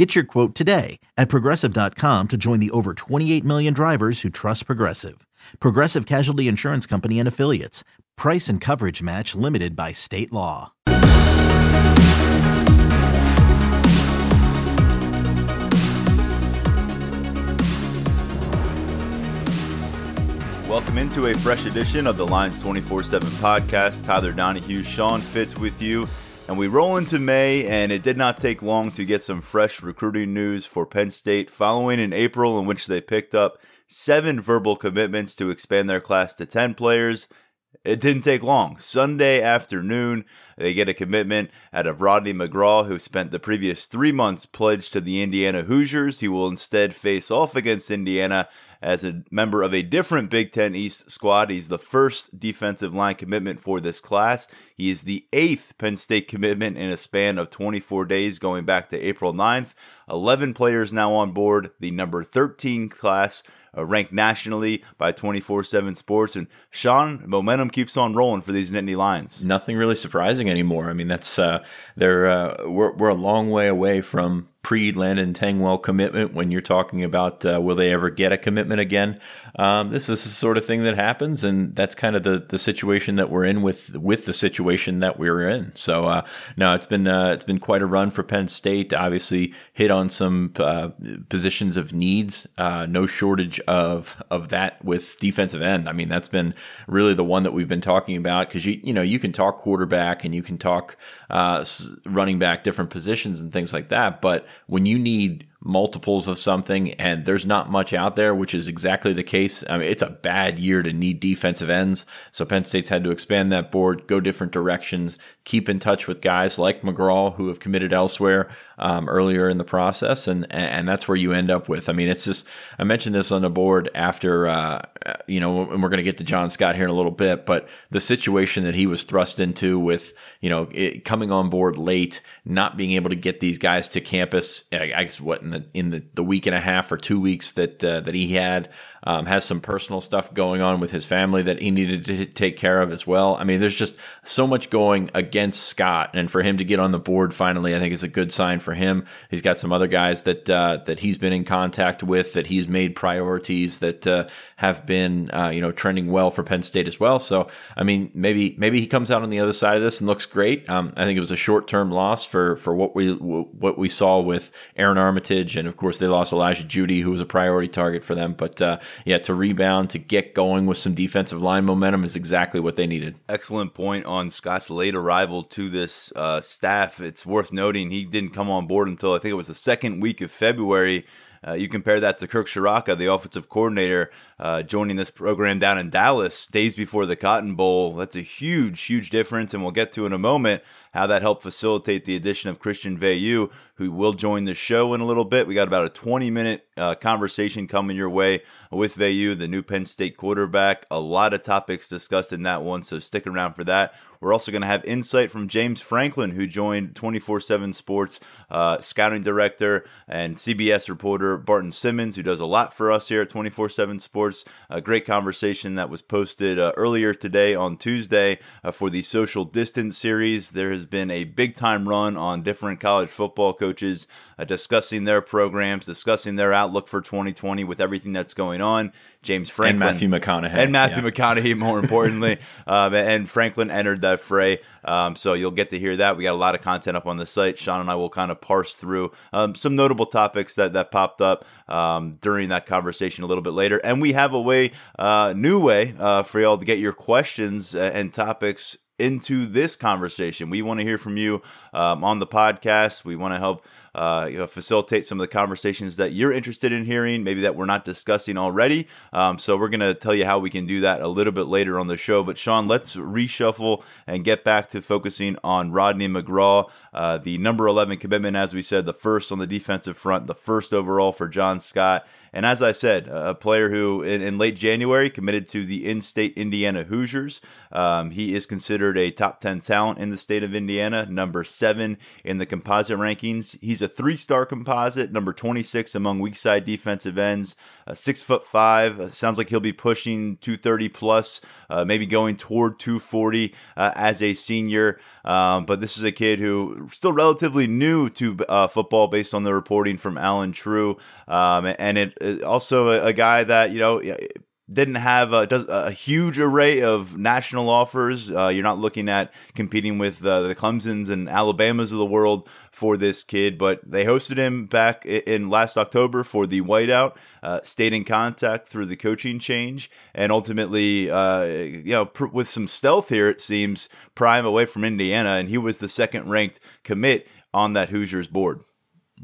Get your quote today at progressive.com to join the over 28 million drivers who trust Progressive. Progressive Casualty Insurance Company and Affiliates. Price and coverage match limited by state law. Welcome into a fresh edition of the Lions 24 7 podcast. Tyler Donahue, Sean Fitz with you. And we roll into May, and it did not take long to get some fresh recruiting news for Penn State following in April, in which they picked up seven verbal commitments to expand their class to 10 players. It didn't take long. Sunday afternoon, they get a commitment out of Rodney McGraw, who spent the previous three months pledged to the Indiana Hoosiers. He will instead face off against Indiana as a member of a different Big Ten East squad. He's the first defensive line commitment for this class. He is the eighth Penn State commitment in a span of 24 days going back to April 9th. 11 players now on board, the number 13 class. Uh, ranked nationally by 24/7 Sports. And Sean, momentum keeps on rolling for these Nittany Lions. Nothing really surprising anymore. I mean, that's uh, they're uh, we're we're a long way away from pre Landon Tengwall commitment when you're talking about uh, will they ever get a commitment again. Um, this is the sort of thing that happens, and that's kind of the, the situation that we're in with with the situation that we're in. So uh, no, it's been uh, it's been quite a run for Penn State. Obviously, hit on some uh, positions of needs. Uh, no shortage of of that with defensive end. I mean, that's been really the one that we've been talking about because you you know you can talk quarterback and you can talk uh, running back, different positions and things like that, but when you need multiples of something and there's not much out there, which is exactly the case. I mean, it's a bad year to need defensive ends. So Penn State's had to expand that board, go different directions, keep in touch with guys like McGraw who have committed elsewhere um, earlier in the process. And, and that's where you end up with. I mean, it's just, I mentioned this on the board after, uh, you know, and we're going to get to John Scott here in a little bit, but the situation that he was thrust into with, you know, it, coming on board late, not being able to get these guys to campus, I guess what, in the in the, the week and a half or two weeks that uh, that he had. Um, has some personal stuff going on with his family that he needed to take care of as well. I mean, there's just so much going against Scott, and for him to get on the board finally, I think is a good sign for him. He's got some other guys that uh, that he's been in contact with, that he's made priorities that uh, have been uh, you know trending well for Penn State as well. So, I mean, maybe maybe he comes out on the other side of this and looks great. Um, I think it was a short term loss for for what we what we saw with Aaron Armitage, and of course they lost Elijah Jeudy, who was a priority target for them, but uh, yeah, to rebound, to get going with some defensive line momentum is exactly what they needed. Excellent point on Scott's late arrival to this uh, staff. It's worth noting he didn't come on board until I think it was the second week of February. Uh, you compare that to Kirk Ciarrocca, the offensive coordinator, uh, joining this program down in Dallas days before the Cotton Bowl. That's a huge, huge difference, and we'll get to in a moment how that helped facilitate the addition of Christian Veilleux, who will join the show in a little bit. We got about a 20 minute uh, conversation coming your way with Veilleux, the new Penn State quarterback. A lot of topics discussed in that one, so stick around for that. We're also going to have insight from James Franklin, who joined 24 7 Sports uh, scouting director and CBS reporter Barton Simmons, who does a lot for us here at 24 7 Sports. A great conversation that was posted uh, earlier today on Tuesday uh, for the social distance series. There has been a big time run on different college football coaches uh, discussing their programs, discussing their outlook for 2020 with everything that's going on. James Franklin. And Matthew McConaughey. And Matthew yeah. McConaughey, more importantly. um, and Franklin entered that fray. Um, so you'll get to hear that. We got a lot of content up on the site. Sean and I will kind of parse through um, some notable topics that, that popped up um, during that conversation a little bit later. And we have a way, uh, new way uh, for y'all to get your questions and topics into this conversation. We want to hear from you um, on the podcast. We want to help uh, you know, facilitate some of the conversations that you're interested in hearing, maybe that we're not discussing already. Um, so we're going to tell you how we can do that a little bit later on the show. But Sean, let's reshuffle and get back to focusing on Rodney McGraw, uh, the number 11 commitment, as we said, the first on the defensive front, the first overall for John Scott. And as I said, a player who in, in late January committed to the in state Indiana Hoosiers. Um, he is considered a top 10 talent in the state of Indiana, number seven in the composite rankings. He's a three star composite, number 26 among weak side defensive ends, uh, six foot five. Uh, sounds like he'll be pushing 230 plus, uh, maybe going toward 240 uh, as a senior. Um, but this is a kid who still relatively new to uh, football based on the reporting from Allen Trieu. Um, and it, it also a, a guy that, you know, didn't have a, a, huge array of national offers. Uh, you're not looking at competing with uh, the Clemsons and Alabamas of the world for this kid, but they hosted him back in last October for the whiteout. Uh, stayed in contact through the coaching change, and ultimately, uh, you know, pr- with some stealth here, it seems prime away from Indiana, and he was the second ranked commit on that Hoosiers board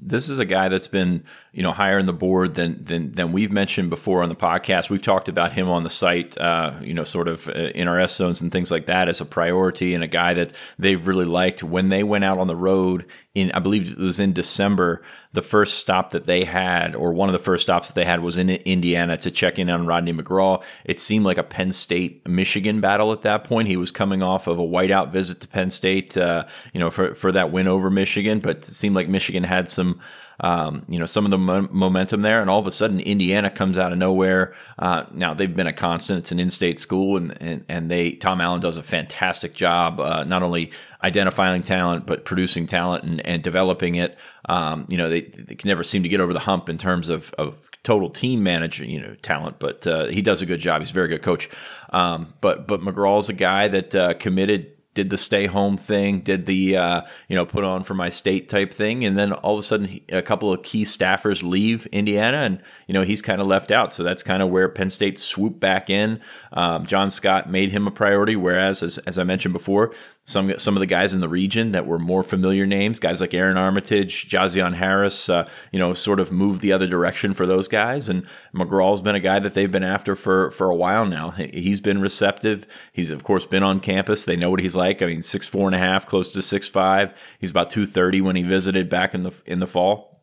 this is a guy that's been you know higher in the board than than than we've mentioned before on the podcast. We've talked about him on the site, uh, you know, sort of uh, in our S zones and things like that as a priority, and a guy that they've really liked when they went out on the road in I believe it was in December. The first stop that they had, or one of the first stops that they had, was in Indiana to check in on Rodney McGraw. It seemed like a Penn State Michigan battle at that point. He was coming off of a whiteout visit to Penn State, uh, you know, for for that win over Michigan, but it seemed like Michigan had some um, you know, some of the mo- momentum there, and all of a sudden Indiana comes out of nowhere. Uh, now they've been a constant; it's an in-state school, and and, and they Tom Allen does a fantastic job, uh, not only identifying talent but producing talent and, and developing it. Um, you know, they, they can never seem to get over the hump in terms of, of total team manager, you know, talent, but uh, he does a good job. He's a very good coach. Um, but but McGraw's a guy that uh, committed did the stay home thing, did the uh, you know put on for my state type thing, and then all of a sudden a couple of key staffers leave Indiana, and you know he's kind of left out. So that's kind of where Penn State swooped back in. Um, John Scott made him a priority, whereas as, as I mentioned before, some some of the guys in the region that were more familiar names, guys like Aaron Armitage, Jazion Harris, uh, you know, sort of moved the other direction for those guys. And McGraw's been a guy that they've been after for for a while now. He's been receptive. He's of course been on campus. They know what he's like. I mean, six four and a half, close to six five. He's about two thirty when he visited back in the in the fall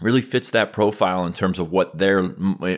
really fits that profile in terms of what they're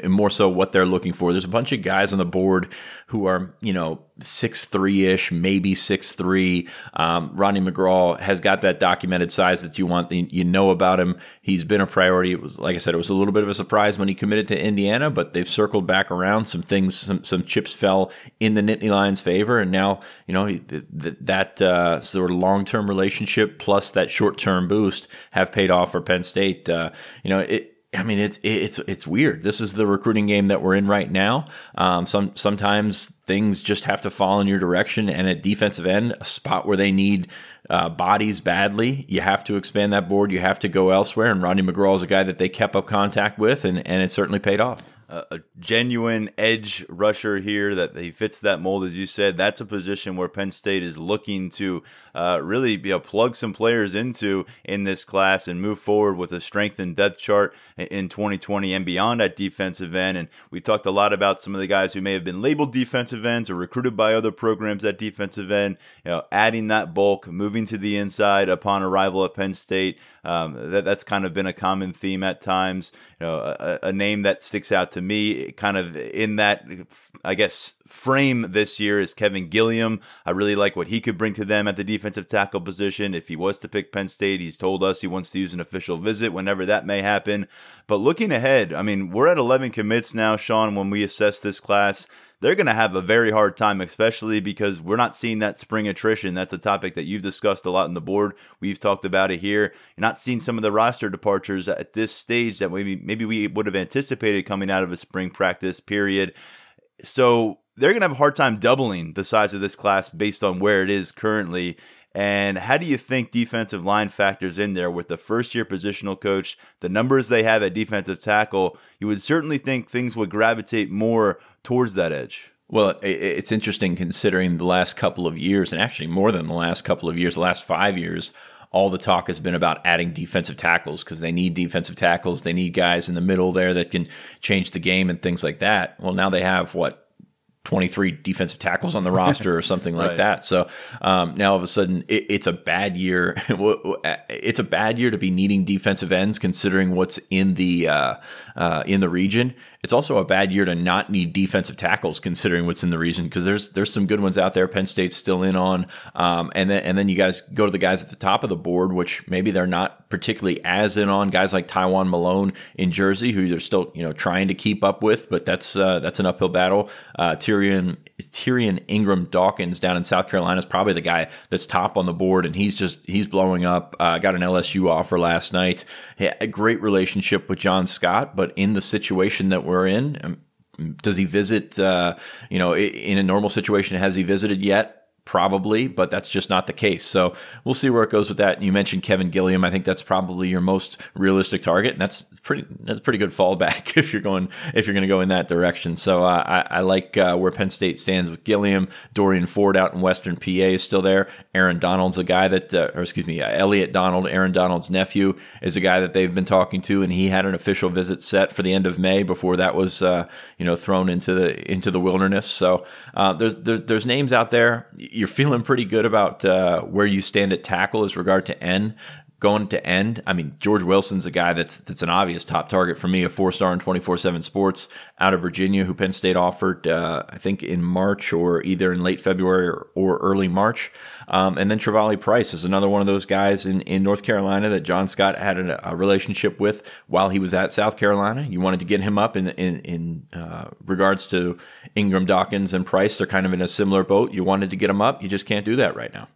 more so what they're looking for. There's a bunch of guys on the board who are, you know, six three ish, maybe six three. Um, Ronnie McGraw has got that documented size that you want. You know about him. He's been a priority. It was like I said, it was a little bit of a surprise when he committed to Indiana, but they've circled back around. Some things, some some chips fell in the Nittany Lions' favor, and now you know that uh, sort of long term relationship plus that short term boost have paid off for Penn State. Uh, you know it I mean, it's it's it's weird. This is the recruiting game that we're in right now. Um, some sometimes things just have to fall in your direction, and at defensive end, a spot where they need uh, bodies badly, you have to expand that board. You have to go elsewhere. And Rodney McGraw is a guy that they kept up contact with, and and it certainly paid off a, genuine edge rusher here that he fits that mold, as you said. That's a position where Penn State is looking to uh, really you know, plug some players into in this class and move forward with a strengthened depth chart in 2020 and beyond at defensive end. And we talked a lot about some of the guys who may have been labeled defensive ends or recruited by other programs at defensive end. You know, adding that bulk, moving to the inside upon arrival at Penn State. Um, that that's kind of been a common theme at times. You know, a, a name that sticks out to me, kind of in that, I guess, frame this year is Kevin Gilliam. I really like what he could bring to them at the defensive tackle position. If he was to pick Penn State, he's told us he wants to use an official visit whenever that may happen. But looking ahead, I mean, we're at 11 commits now, Sean, when we assess this class they're going to have a very hard time, especially because we're not seeing that spring attrition. That's a topic that you've discussed a lot in the board. We've talked about it here. You're not seeing some of the roster departures at this stage that maybe maybe we would have anticipated coming out of a spring practice period. So they're going to have a hard time doubling the size of this class based on where it is currently. And how do you think defensive line factors in there with the first year positional coach, the numbers they have at defensive tackle? You would certainly think things would gravitate more towards that edge. Well, it's interesting considering the last couple of years, and actually more than the last couple of years, the last five years, all the talk has been about adding defensive tackles because they need defensive tackles. They need guys in the middle there that can change the game and things like that. Well, now they have what 23 defensive tackles on the roster or something like right. that. So um, now all of a sudden it, it's a bad year. it's a bad year to be needing defensive ends considering what's in the uh, uh, in the region. It's also a bad year to not need defensive tackles, considering what's in the region, because there's there's some good ones out there. Penn State's still in on, um, and then and then you guys go to the guys at the top of the board, which maybe they're not particularly as in on. Guys like Tywone Malone in Jersey, who they're still you know trying to keep up with, but that's uh, that's an uphill battle. Uh, Tyrion Tyrion Ingram Dawkins down in South Carolina is probably the guy that's top on the board, and he's just he's blowing up. Uh, got an LSU offer last night. a great relationship with John Scott, but in the situation that we're in. Um, does he visit? Uh, you know, in a normal situation, has he visited yet? Probably, but that's just not the case. So we'll see where it goes with that. You mentioned Kevin Gilliam. I think that's probably your most realistic target, and that's pretty. That's pretty good fallback if you're going if you're going to go in that direction. So uh, I, I, like uh, where Penn State stands with Gilliam. Dorian Ford out in Western PA is still there. Aaron Donald's a guy that, uh, or excuse me, uh, Elliot Donald, Aaron Donald's nephew, is a guy that they've been talking to, and he had an official visit set for the end of May before that was uh, you know thrown into the into the wilderness. So uh, there's there, there's names out there you're feeling pretty good about uh, where you stand at tackle as regard to N going to end. I mean, George Wilson's a guy that's that's an obvious top target for me, a four star in twenty four seven Sports out of Virginia, who Penn State offered, uh, I think in March or either in late February or, or early March. Um, and then Travali Price is another one of those guys in, in North Carolina that John Scott had a, a, relationship with while he was at South Carolina. You wanted to get him up in in, in uh, regards to Ingram Dawkins and Price. They're kind of in a similar boat. You wanted to get him up. You just can't do that right now.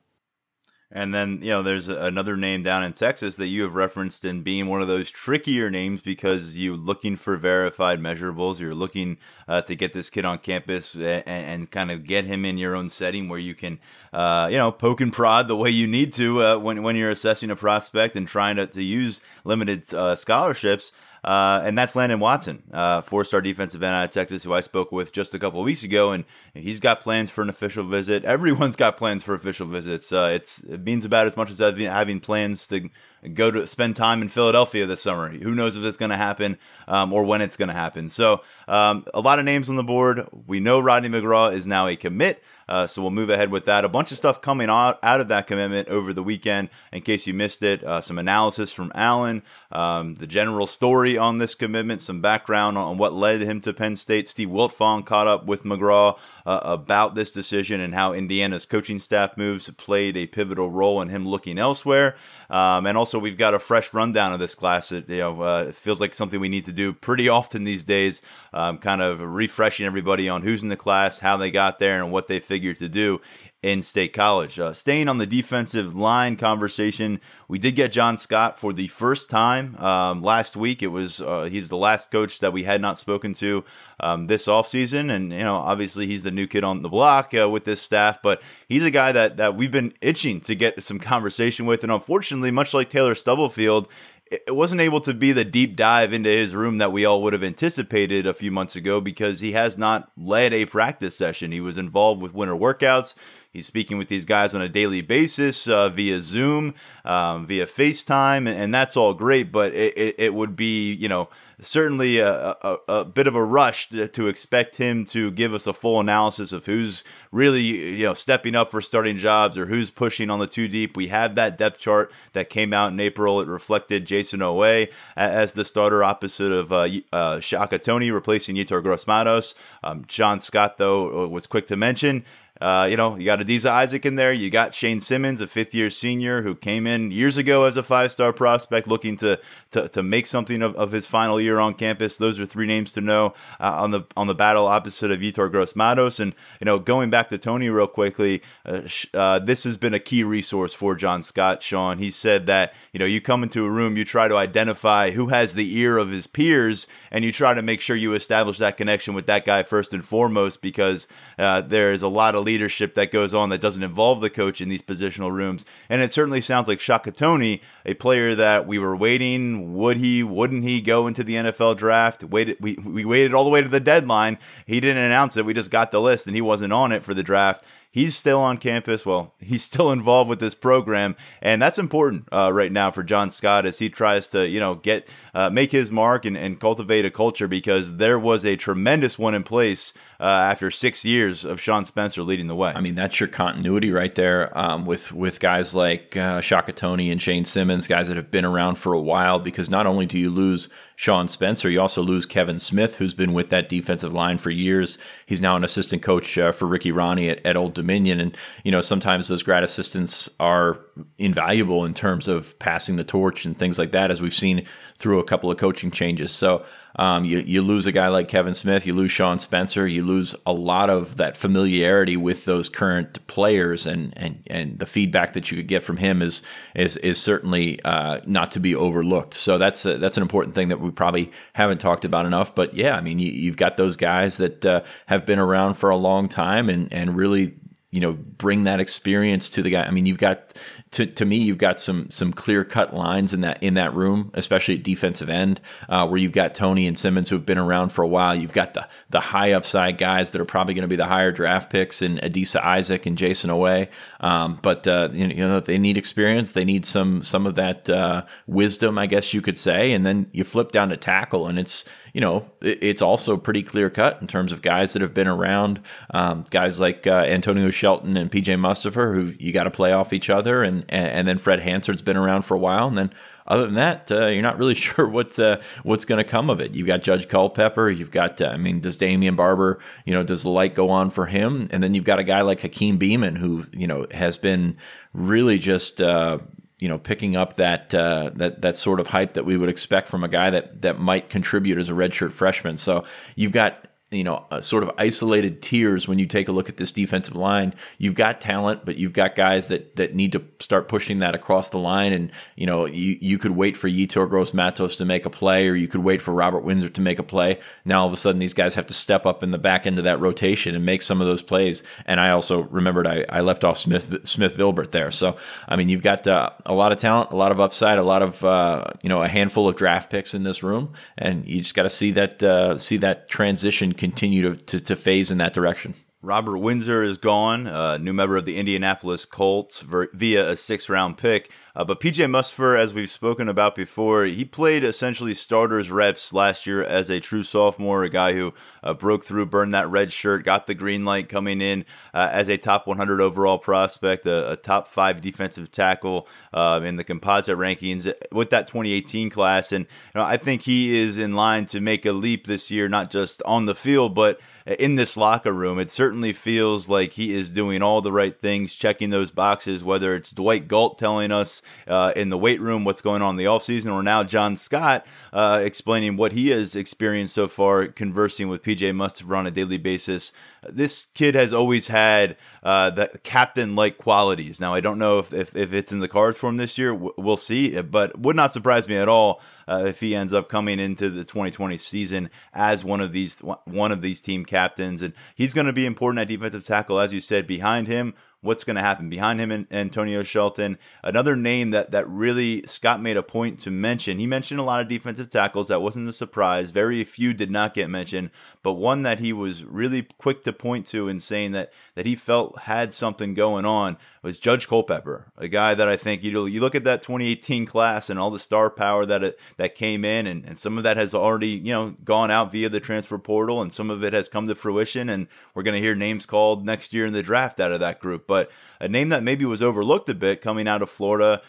And then, you know, there's another name down in Texas that you have referenced in being one of those trickier names because you're looking for verified measurables. You're looking uh, to get this kid on campus and, and, kind of get him in your own setting where you can, uh, you know, poke and prod the way you need to uh, when, when you're assessing a prospect and trying to, to use limited uh, scholarships. Uh, and that's Landon Watson, uh, four-star defensive end out of Texas, who I spoke with just a couple weeks ago, and he's got plans for an official visit. Everyone's got plans for official visits. Uh, it means about as much as having plans to go to spend time in Philadelphia this summer. Who knows if it's going to happen um, or when it's going to happen? So um, a lot of names on the board. We know Rodney McGraw is now a commit. Uh, so we'll move ahead with that. A bunch of stuff coming out, out of that commitment over the weekend. In case you missed it, uh, some analysis from Allen, um, the general story on this commitment, some background on what led him to Penn State. Steve Wiltfong caught up with McGraw uh, about this decision and how Indiana's coaching staff moves played a pivotal role in him looking elsewhere. Um, and also, we've got a fresh rundown of this class. It, you know, uh, it feels like something we need to do pretty often these days, um, kind of refreshing everybody on who's in the class, how they got there, and what they figured figure to do in State College. Uh, staying on the defensive line conversation, we did get John Scott for the first time um, last week. It was uh, he's the last coach that we had not spoken to um, this offseason. and you know obviously he's the new kid on the block uh, with this staff, but he's a guy that that we've been itching to get some conversation with, and unfortunately, much like Taylor Stubblefield, it wasn't able to be the deep dive into his room that we all would have anticipated a few months ago because he has not led a practice session. He was involved with winter workouts. He's speaking with these guys on a daily basis uh, via Zoom, um, via FaceTime, and, and, that's all great. But it, it, it would be, you know, certainly a, a, a, bit of a rush to, to, expect him to give us a full analysis of who's really you know stepping up for starting jobs or who's pushing on the two deep. We had that depth chart that came out in April. It reflected Jayson Oweh as the starter opposite of uh, uh, Shaka Toney replacing Yetur Gross-Matos. Um, John Scott though was quick to mention uh, you know, you got Adisa Isaac in there. You got Shane Simmons, a fifth year senior who came in years ago as a five star prospect looking to, to, to make something of, of his final year on campus. Those are three names to know uh, on the on the battle opposite of Yetur Gross-Matos. And, you know, going back to Toney real quickly, uh, uh, this has been a key resource for John Scott, Sean. He said that, you know, you come into a room, you try to identify who has the ear of his peers, and you try to make sure you establish that connection with that guy first and foremost because uh, there is a lot of leadership that goes on that doesn't involve the coach in these positional rooms. And it certainly sounds like Shaka Toney, a player that we were waiting, would he, wouldn't he go into the NFL draft? Waited, we, we waited all the way to the deadline. He didn't announce it. We just got the list and he wasn't on it for the draft he's still on campus. Well, he's still involved with this program, and that's important uh, right now for John Scott as he tries to, you know, get uh, make his mark and, and cultivate a culture because there was a tremendous one in place uh, after six years of Sean Spencer leading the way. I mean, that's your continuity right there um, with with guys like uh, Shaka Toney and Shane Simmons, guys that have been around for a while. Because not only do you lose Sean Spencer, you also lose Kevin Smith, who's been with that defensive line for years. He's now an assistant coach uh, for Ricky Rahne at, at Old Dominion, and you know sometimes those grad assistants are invaluable in terms of passing the torch and things like that, as we've seen through a couple of coaching changes. So um, you, you lose a guy like Kevin Smith, you lose Sean Spencer, you lose a lot of that familiarity with those current players, and and, and the feedback that you could get from him is is is certainly uh, not to be overlooked. So that's a, that's an important thing that we probably haven't talked about enough. But yeah, I mean, you, have got those guys that uh, have been around for a long time and and really you know bring that experience to the guy. I mean, you've got to, to me, you've got some some clear cut lines in that in that room, especially at defensive end, uh, where you've got Toney and Simmons who have been around for a while. You've got the the high upside guys that are probably going to be the higher draft picks in Adisa Isaac and Jayson Oweh. Um, but uh, you know they need experience, they need some some of that uh, wisdom, I guess you could say. And then you flip down to tackle, and it's you know, it's also pretty clear cut in terms of guys that have been around, um, guys like uh, Antonio Shelton and PJ Mustipher, who you got to play off each other, and and then Fred Hansard's been around for a while, and then other than that, uh, you're not really sure what uh, what's going to come of it. You've got Judge Culpepper. You've got, uh, I mean, does Damion Barber, you know, does the light go on for him? And then you've got a guy like Hakeem Beamon, who you know has been really just uh, you know picking up that uh, that that sort of hype that we would expect from a guy that that might contribute as a redshirt freshman. So you've got you know, uh, sort of isolated tiers when you take a look at this defensive line. You've got talent, but you've got guys that that need to start pushing that across the line. And you know, you you could wait for Yetur Gross Matos to make a play, or you could wait for Robert Windsor to make a play. Now all of a sudden, these guys have to step up in the back end of that rotation and make some of those plays. And I also remembered I, I left off Smith Smith Vilbert there. So I mean, you've got uh, a lot of talent, a lot of upside, a lot of uh, you know, a handful of draft picks in this room, and you just got to see that uh, see that transition continue to, to, to phase in that direction. Robert Windsor is gone, a new member of the Indianapolis Colts via a six round pick. Uh, but PJ Mustipher, as we've spoken about before, he played essentially starters reps last year as a true sophomore, a guy who uh, broke through, burned that red shirt, got the green light coming in uh, as a top 100 overall prospect, a, a top five defensive tackle uh, in the composite rankings with that 2018 class. And you know, I think he is in line to make a leap this year, not just on the field, but in this locker room. It certainly feels like he is doing all the right things, checking those boxes, whether it's Dwight Galt telling us uh, in the weight room what's going on in the offseason, or now John Scott uh, explaining what he has experienced so far, conversing with PJ Mustipher on a daily basis. This kid has always had uh, the captain like qualities. Now, I don't know if, if, if, it's in the cards for him this year. We'll see, but would not surprise me at all uh, if he ends up coming into the 2020 season as one of these one of these team captains, and he's going to be important at defensive tackle, as you said. Behind him, what's going to happen behind him and Antonio Shelton. Another name that that really Scott made a point to mention. He mentioned a lot of defensive tackles. That wasn't a surprise. Very few did not get mentioned, but one that he was really quick to point to and saying that that he felt had something going on was Judge Culpepper, a guy that I think you you look at that 2018 class and all the star power that it, that came in, and, and some of that has already you know gone out via the transfer portal, and some of it has come to fruition, and we're going to hear names called next year in the draft out of that group. But a name that maybe was overlooked a bit coming out of Florida,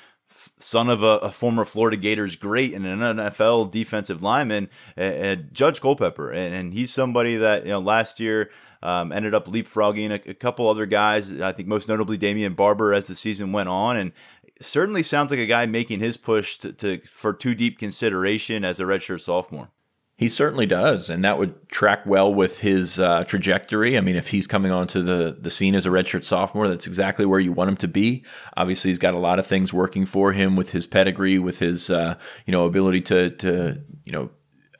son of a, a, former Florida Gators great and an NFL defensive lineman, and Judge Culpepper, and, and, he's somebody that you know last year um, ended up leapfrogging a, a, couple other guys. I think most notably Damion Barber as the season went on, and certainly sounds like a guy making his push to, to for too deep consideration as a redshirt sophomore. He certainly does, and that would track well with his uh, trajectory. I mean, if he's coming onto the the scene as a redshirt sophomore, that's exactly where you want him to be. Obviously, he's got a lot of things working for him with his pedigree, with his uh, you know ability to to you know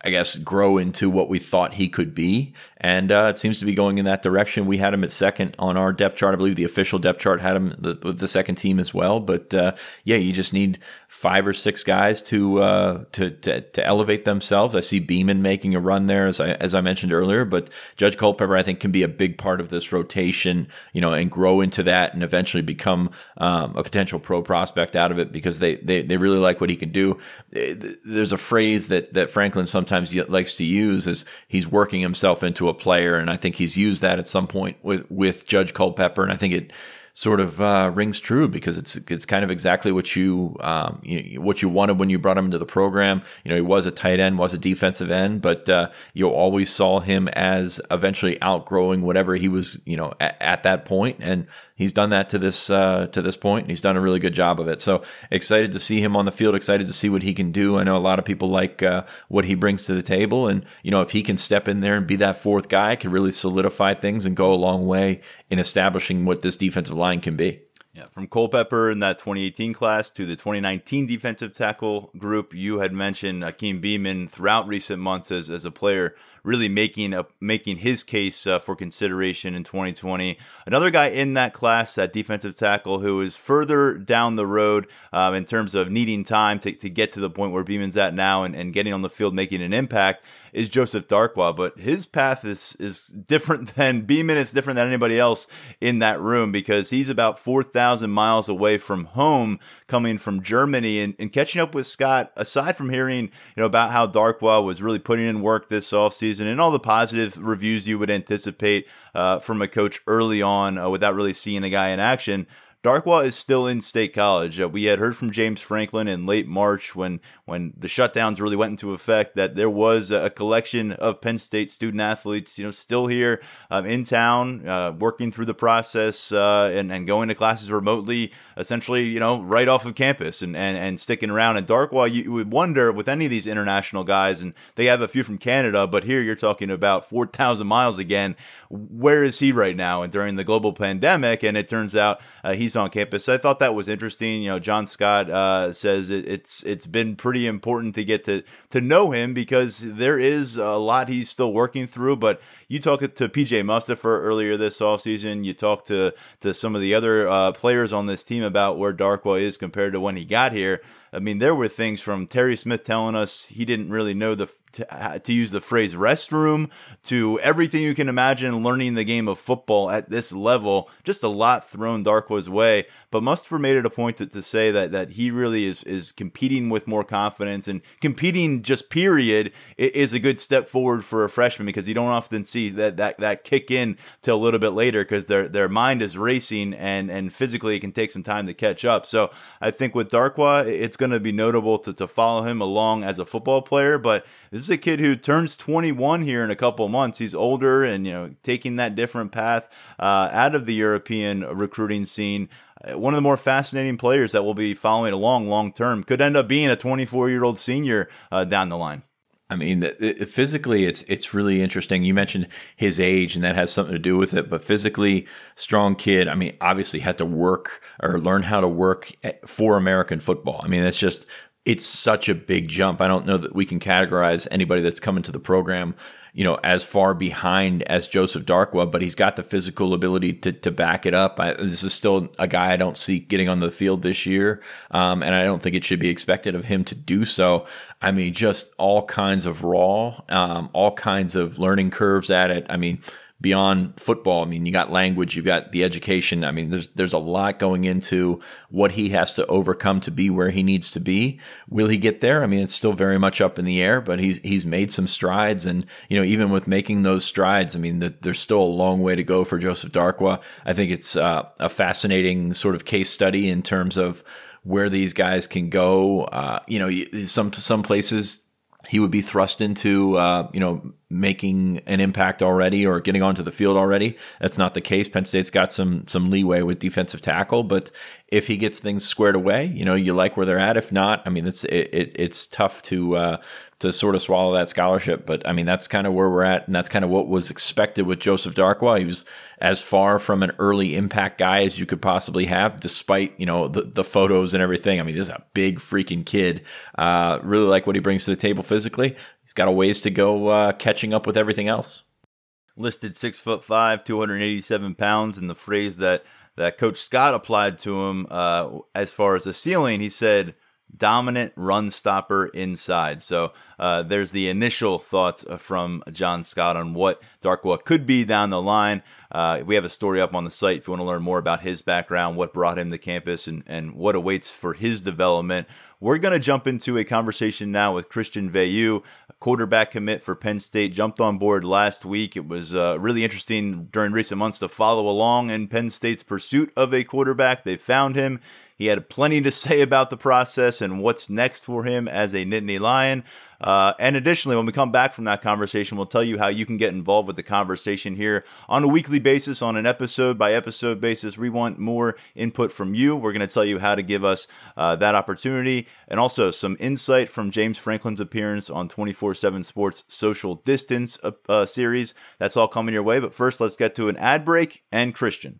I guess, grow into what we thought he could be. And uh, it seems to be going in that direction. We had him at second on our depth chart. I believe the official depth chart had him with the second team as well. But uh, yeah, you just need five or six guys to, uh, to, to to elevate themselves. I see Beamon making a run there, as I as I mentioned earlier. But Judge Culpepper, I think, can be a big part of this rotation. You know, and grow into that, and eventually become um, a potential pro prospect out of it because they, they they really like what he can do. There's a phrase that that Franklin sometimes likes to use is he's working himself into a player, and I think he's used that at some point with with Judge Culpepper, and I think it sort of uh, rings true because it's it's kind of exactly what you, um, you, what you wanted when you brought him into the program. You know, he was a tight end, was a defensive end, but uh, you always saw him as eventually outgrowing whatever he was, you know, at, at that point, and he's done that to this uh, to this point, and he's done a really good job of it. So excited to see him on the field. Excited to see what he can do. I know a lot of people like uh, what he brings to the table, and you know if he can step in there and be that fourth guy, can really solidify things and go a long way in establishing what this defensive line can be. Yeah, from Culpepper in that 2018 class to the 2019 defensive tackle group, you had mentioned Hakeem Beamon throughout recent months as, as a player really making a, making his case uh, for consideration in 2020. Another guy in that class, that defensive tackle, who is further down the road um, in terms of needing time to, to get to the point where Beamon's at now and, and getting on the field, making an impact, is Joseph Darkwa. But his path is is different than Beamon. It's different than anybody else in that room because he's about 4,000 miles away from home, coming from Germany and, and catching up with Scott. Aside from hearing you know about how Darkwa was really putting in work this offseason season and all the positive reviews you would anticipate uh, from a coach early on uh, without really seeing a guy in action. Darkwa is still in State College. Uh, we had heard from James Franklin in late March when when the shutdowns really went into effect that there was a collection of Penn State student athletes, you know, still here um, in town, uh, working through the process uh, and, and going to classes remotely, essentially, you know, right off of campus and, and, and sticking around. And Darkwa, you would wonder with any of these international guys, and they have a few from Canada, but here you're talking about 4,000 miles again. Where is he right now? And during the global pandemic, and it turns out uh, he's on campus. I thought that was interesting. You know, John Scott uh, says it, it's it's been pretty important to get to to know him because there is a lot he's still working through. But you talked to PJ Mustipher earlier this offseason. You talked to to some of the other uh, players on this team about where Darkwa is compared to when he got here. I mean, there were things from Terry Smith telling us he didn't really know the to, uh, to, use the phrase restroom to everything you can imagine learning the game of football at this level. Just a lot thrown Darkwa's way, but Mustipher made it a point to, to say that that he really is is competing with more confidence and competing just period is a good step forward for a freshman because you don't often see that that that kick in till a little bit later because their their mind is racing and and physically it can take some time to catch up. So I think with Darkwa, it's going to be notable to, to follow him along as a football player. But this is a kid who turns 21 here in a couple months. He's older and, you know, taking that different path uh, out of the European recruiting scene uh, one of the more fascinating players that we'll be following along long term could end up being a 24 year old senior uh, down the line. I mean, physically, it's it's really interesting. You mentioned his age, and that has something to do with it. But physically strong kid. I mean, obviously had to work or learn how to work for American football. I mean, it's just it's such a big jump. I don't know that we can categorize anybody that's coming to the program you know, as far behind as Joseph Darkwa, but he's got the physical ability to, to back it up. I, this is still a guy I don't see getting on the field this year. Um, and I don't think it should be expected of him to do so. I mean, just all kinds of raw, um, all kinds of learning curves at it. I mean, beyond football. I mean, you got language, you've got the education. I mean, there's there's a lot going into what he has to overcome to be where he needs to be. Will he get there? I mean, it's still very much up in the air, but he's he's made some strides, and you know, even with making those strides, I mean, the, there's still a long way to go for Joseph Darkwa. I think it's uh, a fascinating sort of case study in terms of where these guys can go. Uh, you know, some some places he would be thrust into, uh, you know, making an impact already or getting onto the field already. That's not the case. Penn State's got some some leeway with defensive tackle, but if he gets things squared away, you know, you like where they're at. If not, I mean, it's it, it it's tough to uh, to sort of swallow that scholarship. But I mean, that's kind of where we're at, and that's kind of what was expected with Joseph Darkwa. He was as far from an early impact guy as you could possibly have, despite you know the the photos and everything. I mean, this is a big freaking kid. Uh, really like what he brings to the table physically. He's got a ways to go uh, catching up with everything else. Listed six foot five, two hundred eighty seven pounds, and the phrase that that Coach Scott applied to him uh, as far as the ceiling, he said dominant run stopper inside. So uh, there's the initial thoughts from John Scott on what Darkwa could be down the line. Uh, we have a story up on the site if you want to learn more about his background, what brought him to campus, and, and what awaits for his development. We're going to jump into a conversation now with Christian Veilleux, quarterback commit for Penn State. Jumped on board last week. It was uh, really interesting during recent months to follow along in Penn State's pursuit of a quarterback. They found him. He had plenty to say about the process and what's next for him as a Nittany Lion. Uh, and additionally, when we come back from that conversation, we'll tell you how you can get involved with the conversation here on a weekly basis, on an episode by episode basis. We want more input from you. We're going to tell you how to give us uh, that opportunity and also some insight from James Franklin's appearance on 24 7 Sports Social Distance uh, uh, series. That's all coming your way. But first, let's get to an ad break and Christian.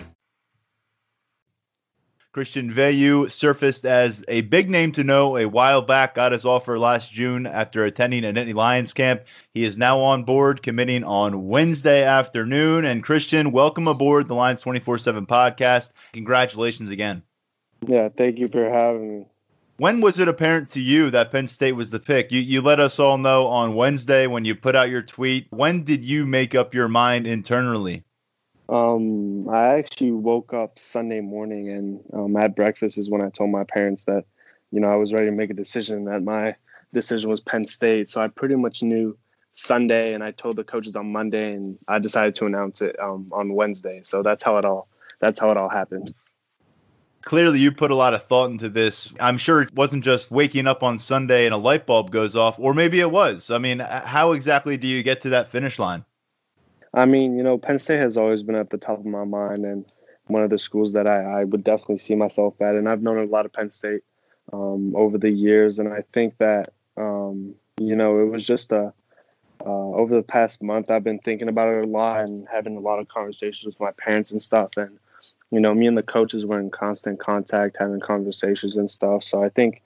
Christian Veilleux surfaced as a big name to know a while back, got his offer last June after attending an Nittany Lions camp. He is now on board, committing on Wednesday afternoon. And Christian, welcome aboard the Lions 24 7 podcast. Congratulations again. Yeah, thank you for having me. When was it apparent to you that Penn State was the pick? You, you let us all know on Wednesday when you put out your tweet. When did you make up your mind internally? Um, I actually woke up Sunday morning and um, at breakfast is when I told my parents that, you know, I was ready to make a decision that my decision was Penn State. So I pretty much knew Sunday and I told the coaches on Monday and I decided to announce it um, on Wednesday. So that's how it all, that's how it all happened. Clearly, you put a lot of thought into this. I'm sure it wasn't just waking up on Sunday and a light bulb goes off, or maybe it was. I mean, how exactly do you get to that finish line? I mean, you know, Penn State has always been at the top of my mind and one of the schools that I, I would definitely see myself at. And I've known a lot of Penn State um, over the years. And I think that, um, you know, it was just a, uh, over the past month, I've been thinking about it a lot and having a lot of conversations with my parents and stuff. And, you know, me and the coaches were in constant contact, having conversations and stuff. So I think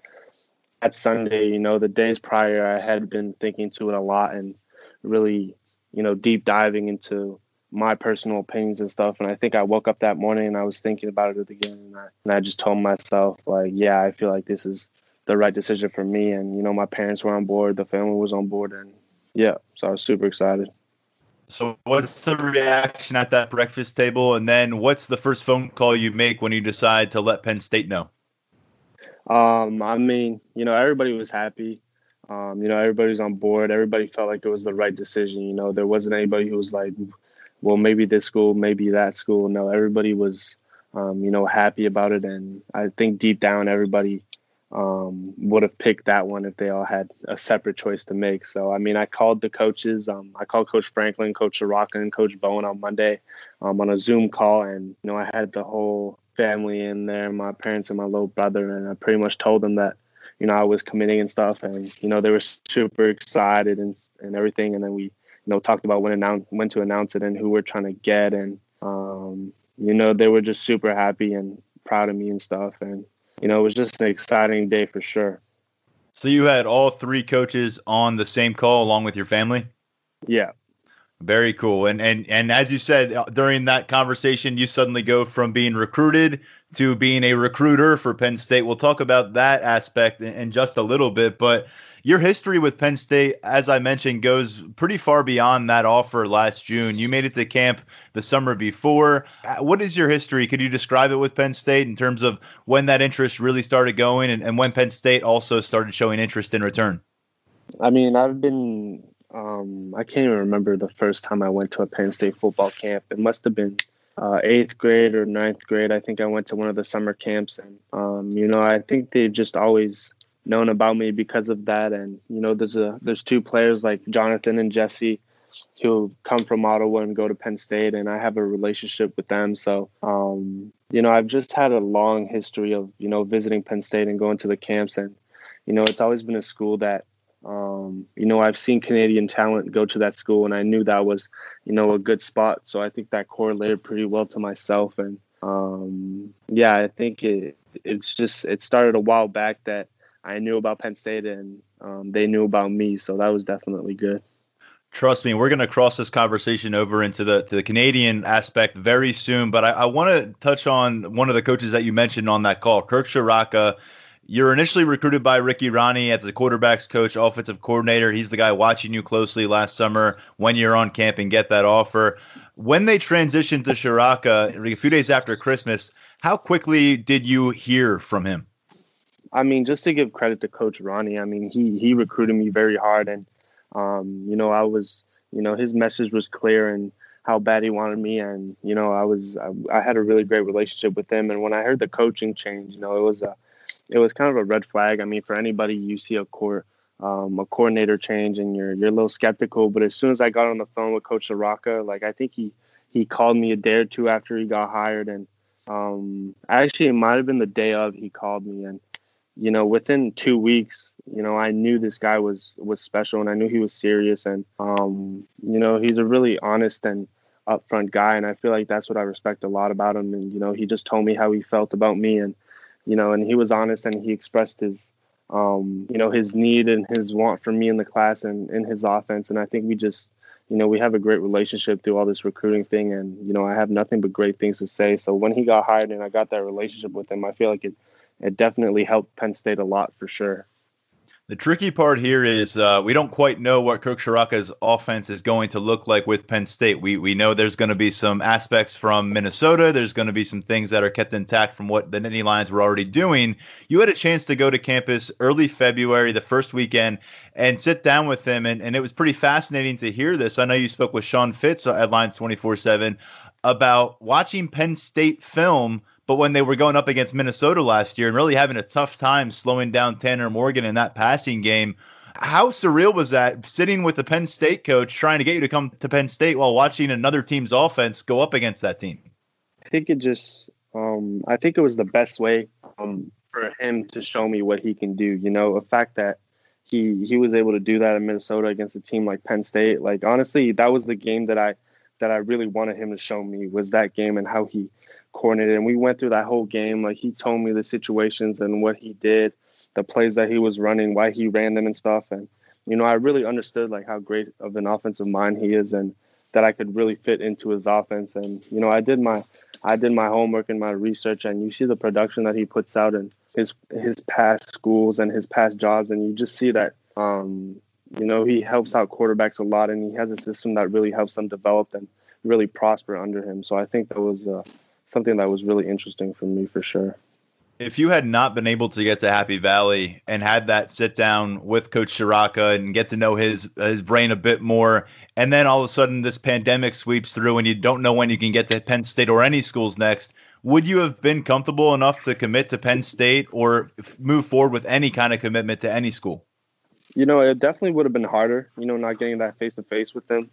at Sunday, you know, the days prior, I had been thinking to it a lot and really you know, deep diving into my personal opinions and stuff. And I think I woke up that morning and I was thinking about it again. And I, and I just told myself, like, yeah, I feel like this is the right decision for me. And, you know, my parents were on board, the family was on board. And yeah, so I was super excited. So, what's the reaction at that breakfast table? And then, what's the first phone call you make when you decide to let Penn State know? Um, I mean, you know, everybody was happy. Um, you know, everybody's on board. Everybody felt like it was the right decision. You know, there wasn't anybody who was like, well, maybe this school, maybe that school. No, everybody was, um, you know, happy about it. And I think deep down, everybody um, would have picked that one if they all had a separate choice to make. So, I mean, I called the coaches. Um, I called Coach Franklin, Coach Ciarrocca, and Coach Bowen on Monday um, on a Zoom call. And, you know, I had the whole family in there, my parents and my little brother. And I pretty much told them that you know, I was committing and stuff, and you know, they were super excited and and everything. And then we, you know, talked about when announce when to announce it and who we're trying to get, and um, you know, they were just super happy and proud of me and stuff. And you know, it was just an exciting day for sure. So you had all three coaches on the same call along with your family. Yeah. Very cool. And and and as you said uh, during that conversation, you suddenly go from being recruited to being a recruiter for Penn State. We'll talk about that aspect in, in just a little bit, but your history with Penn State, as I mentioned, goes pretty far beyond that offer last June. You made it to camp the summer before. Uh, what is your history? Could you describe it with Penn State in terms of when that interest really started going and, and when Penn State also started showing interest in return? I mean, I've been um, I can't even remember the first time I went to a Penn State football camp. It must have been uh, eighth grade or ninth grade. I think I went to one of the summer camps, and um, you know, I think they've just always known about me because of that. And you know, there's a there's two players like Jonathan and Jesse who come from Ottawa and go to Penn State, and I have a relationship with them. So, um, you know, I've just had a long history of you know visiting Penn State and going to the camps, and you know, it's always been a school that Um, you know, I've seen Canadian talent go to that school, and I knew that was, you know, a good spot. So I think that correlated pretty well to myself. And um, yeah, I think it it's just it started a while back that I knew about Penn State, and um, they knew about me. So that was definitely good. Trust me, we're going to cross this conversation over into the to the Canadian aspect very soon. But I, I want to touch on one of the coaches that you mentioned on that call, Kirk Ciarrocca. You're initially recruited by Ricky Rahne as the quarterbacks coach, offensive coordinator. He's the guy watching you closely last summer when you're on camp and get that offer. When they transitioned to Ciarrocca a few days after Christmas, how quickly did you hear from him? I mean, just to give credit to Coach Rahne, I mean, he he recruited me very hard and um, you know, I was, you know, his message was clear and how bad he wanted me, and you know, I was, I, I had a really great relationship with him. And when I heard the coaching change, you know, it was a, it was kind of a red flag. I mean, for anybody, you see a core, um, a coordinator change, and you're you're a little skeptical. But as soon as I got on the phone with Coach Ciarrocca, like I think he he called me a day or two after he got hired, and um, actually it might have been the day of he called me, and you know, within two weeks, you know, I knew this guy was was special, and I knew he was serious, and um, you know, he's a really honest and upfront guy, and I feel like that's what I respect a lot about him. And you know, he just told me how he felt about me, and you know, and he was honest, and he expressed his, um, you know, his need and his want for me in the class and in his offense, and I think we just, you know, we have a great relationship through all this recruiting thing, and you know, I have nothing but great things to say. So when he got hired and I got that relationship with him, I feel like it it definitely helped Penn State a lot for sure. The tricky part here is uh, we don't quite know what Kirk Ciarrocca's offense is going to look like with Penn State. We we know there's going to be some aspects from Minnesota. There's going to be some things that are kept intact from what the Nittany Lions were already doing. You had a chance to go to campus early February, the first weekend, and sit down with them, and, and it was pretty fascinating to hear this. I know you spoke with Sean Fitz at Lions 24 7 about watching Penn State film – but when they were going up against Minnesota last year and really having a tough time slowing down Tanner Morgan in that passing game, how surreal was that sitting with the Penn State coach trying to get you to come to Penn State while watching another team's offense go up against that team? I think it just, um, I think it was the best way um, for him to show me what he can do. You know, the fact that he he was able to do that in Minnesota against a team like Penn State. Like honestly, that was the game that I that I really wanted him to show me was that game and how he coordinated. And we went through that whole game. Like he told me the situations and what he did, the plays that he was running, why he ran them and stuff. And, you know, I really understood like how great of an offensive mind he is and that I could really fit into his offense. And, you know, I did my I did my homework and my research and you see the production that he puts out in his his past schools and his past jobs and you just see that um, you know, he helps out quarterbacks a lot and he has a system that really helps them develop and really prosper under him. So I think that was uh, something that was really interesting for me for sure. If you had not been able to get to Happy Valley and had that sit down with Coach Ciarrocca and get to know his his brain a bit more, and then all of a sudden this pandemic sweeps through and you don't know when you can get to Penn State or any schools next, would you have been comfortable enough to commit to Penn State or move forward with any kind of commitment to any school? You know, it definitely would have been harder. You know, not getting that face to face with them.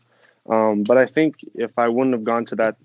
Um, but I think if I wouldn't have gone to that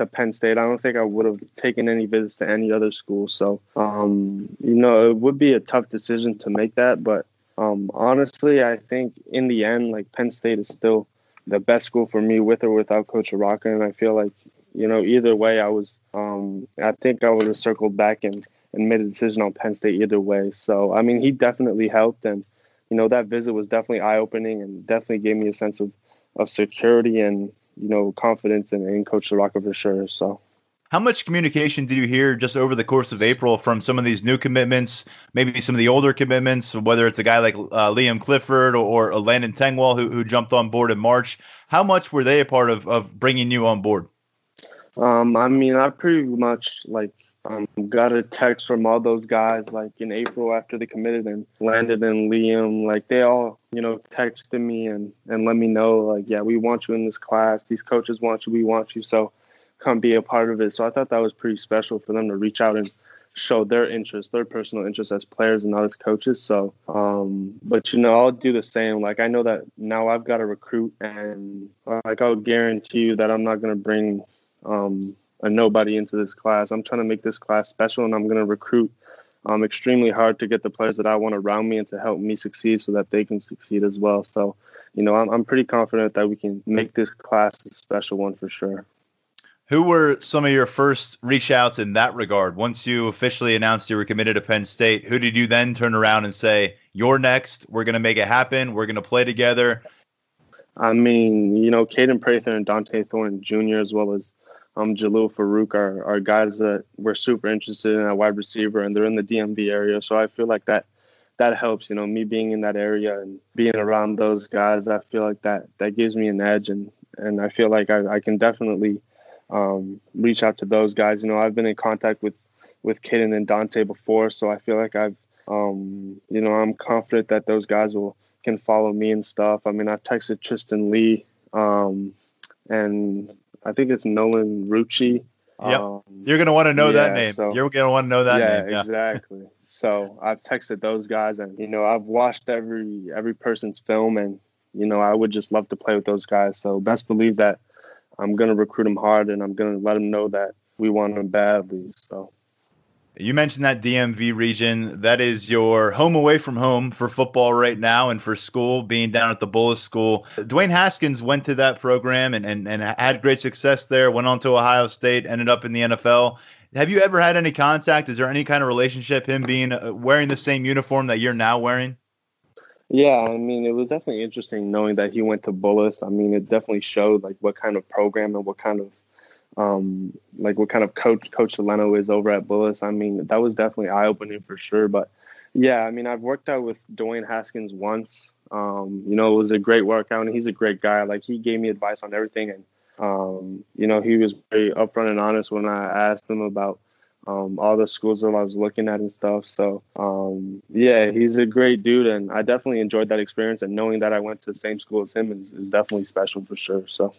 to Penn State, I don't think I would have taken any visits to any other school. So, um, you know, it would be a tough decision to make that. But um, honestly, I think in the end, like Penn State is still the best school for me with or without Coach Ciarrocca. And I feel like, you know, either way, I was, um, I think I would have circled back and, and made a decision on Penn State either way. So, I mean, he definitely helped. And, you know, that visit was definitely eye opening and definitely gave me a sense of, of security and you know, confidence in, in Coach Ciarrocca for sure. So. How much communication did you hear just over the course of April from some of these new commitments, maybe some of the older commitments, whether it's a guy like uh, Liam Clifford or, or Landon Tengwall who, who jumped on board in March? How much were they a part of, of bringing you on board? Um, I mean, I pretty much like um, got a text from all those guys like in April after they committed and landed and Liam. Like they all, you know, texted me and, and let me know like, yeah, we want you in this class. These coaches want you. We want you. So come be a part of it. So I thought that was pretty special for them to reach out and show their interest, their personal interest as players and not as coaches. So, um, but you know, I'll do the same. Like I know that now I've got to recruit and like I'll guarantee you that I'm not going to bring um, a nobody into this class. I'm trying to make this class special, and I'm going to recruit um, extremely hard to get the players that I want around me and to help me succeed so that they can succeed as well. So, you know, I'm, I'm pretty confident that we can make this class a special one for sure. Who were some of your first reach outs in that regard? Once you officially announced you were committed to Penn State, who did you then turn around and say, You're next, we're going to make it happen, we're going to play together? I mean, you know, Kaden Prather and Dont'e Thornton Jr., as well as um, Jalil Farooq are, are guys that we're super interested in at wide receiver, and they're in the DMV area. So I feel like that that helps. You know, me being in that area and being around those guys, I feel like that that gives me an edge, and and I feel like I, I can definitely um, reach out to those guys. You know, I've been in contact with with Kaden and Dont'e before, so I feel like I've um, you know I'm confident that those guys will can follow me and stuff. I mean, I've texted Tristan Leigh. Um, and I think it's Nolan Rucci. Yep. Um, You're going to want to know yeah, that name. So, You're going to want to know that yeah, name. Yeah, exactly. so I've texted those guys and, you know, I've watched every, every person's film and, you know, I would just love to play with those guys. So best believe that I'm going to recruit them hard and I'm going to let them know that we want them badly. So you mentioned that DMV region. That is your home away from home for football right now and for school, being down at the Bullis School. Dwayne Haskins went to that program and, and, and had great success there, went on to Ohio State, ended up in the NFL. Have you ever had any contact? Is there any kind of relationship, him being uh, wearing the same uniform that you're now wearing? Yeah, I mean, it was definitely interesting knowing that he went to Bullis. I mean, it definitely showed like what kind of program and what kind of um, like what kind of coach Coach Delano is over at Bullis. I mean, that was definitely eye opening for sure. But yeah, I mean, I've worked out with Dwayne Haskins once. Um, you know, it was a great workout, and he's a great guy. Like he gave me advice on everything, and um, you know, he was very upfront and honest when I asked him about um, all the schools that I was looking at and stuff. So um, yeah, he's a great dude, and I definitely enjoyed that experience. And knowing that I went to the same school as him is, is definitely special for sure. So.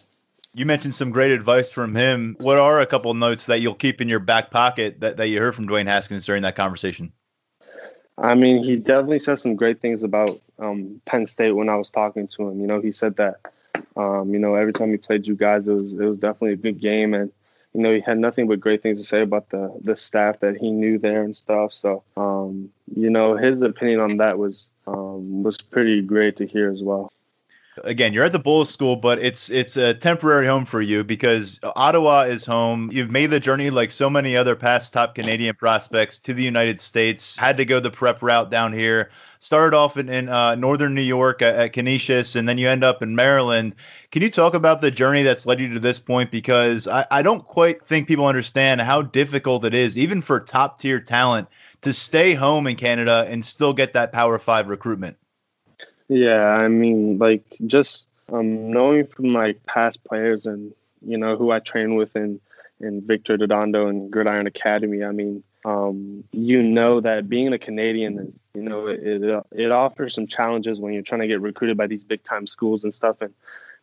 You mentioned some great advice from him. What are a couple notes that you'll keep in your back pocket that, that you heard from Dwayne Haskins during that conversation? I mean, he definitely said some great things about um, Penn State when I was talking to him. You know, he said that, um, you know, every time he played you guys, it was it was definitely a good game, and you know, he had nothing but great things to say about the the staff that he knew there and stuff. So, um, you know, his opinion on that was um, was pretty great to hear as well again, you're at the Bullis School, but it's it's a temporary home for you because Ottawa is home. You've made the journey like so many other past top Canadian prospects to the United States. Had to go the prep route down here. Started off in, in uh, northern New York at, at Canisius, and then you end up in Maryland. Can you talk about the journey that's led you to this point? Because I, I don't quite think people understand how difficult it is, even for top tier talent, to stay home in Canada and still get that Power Five recruitment. Yeah, I mean, like just um, knowing from like past players and you know who I train with in in Victor Redondo and Gridiron Academy. I mean, um, you know that being a Canadian is you know it, it, it offers some challenges when you're trying to get recruited by these big time schools and stuff and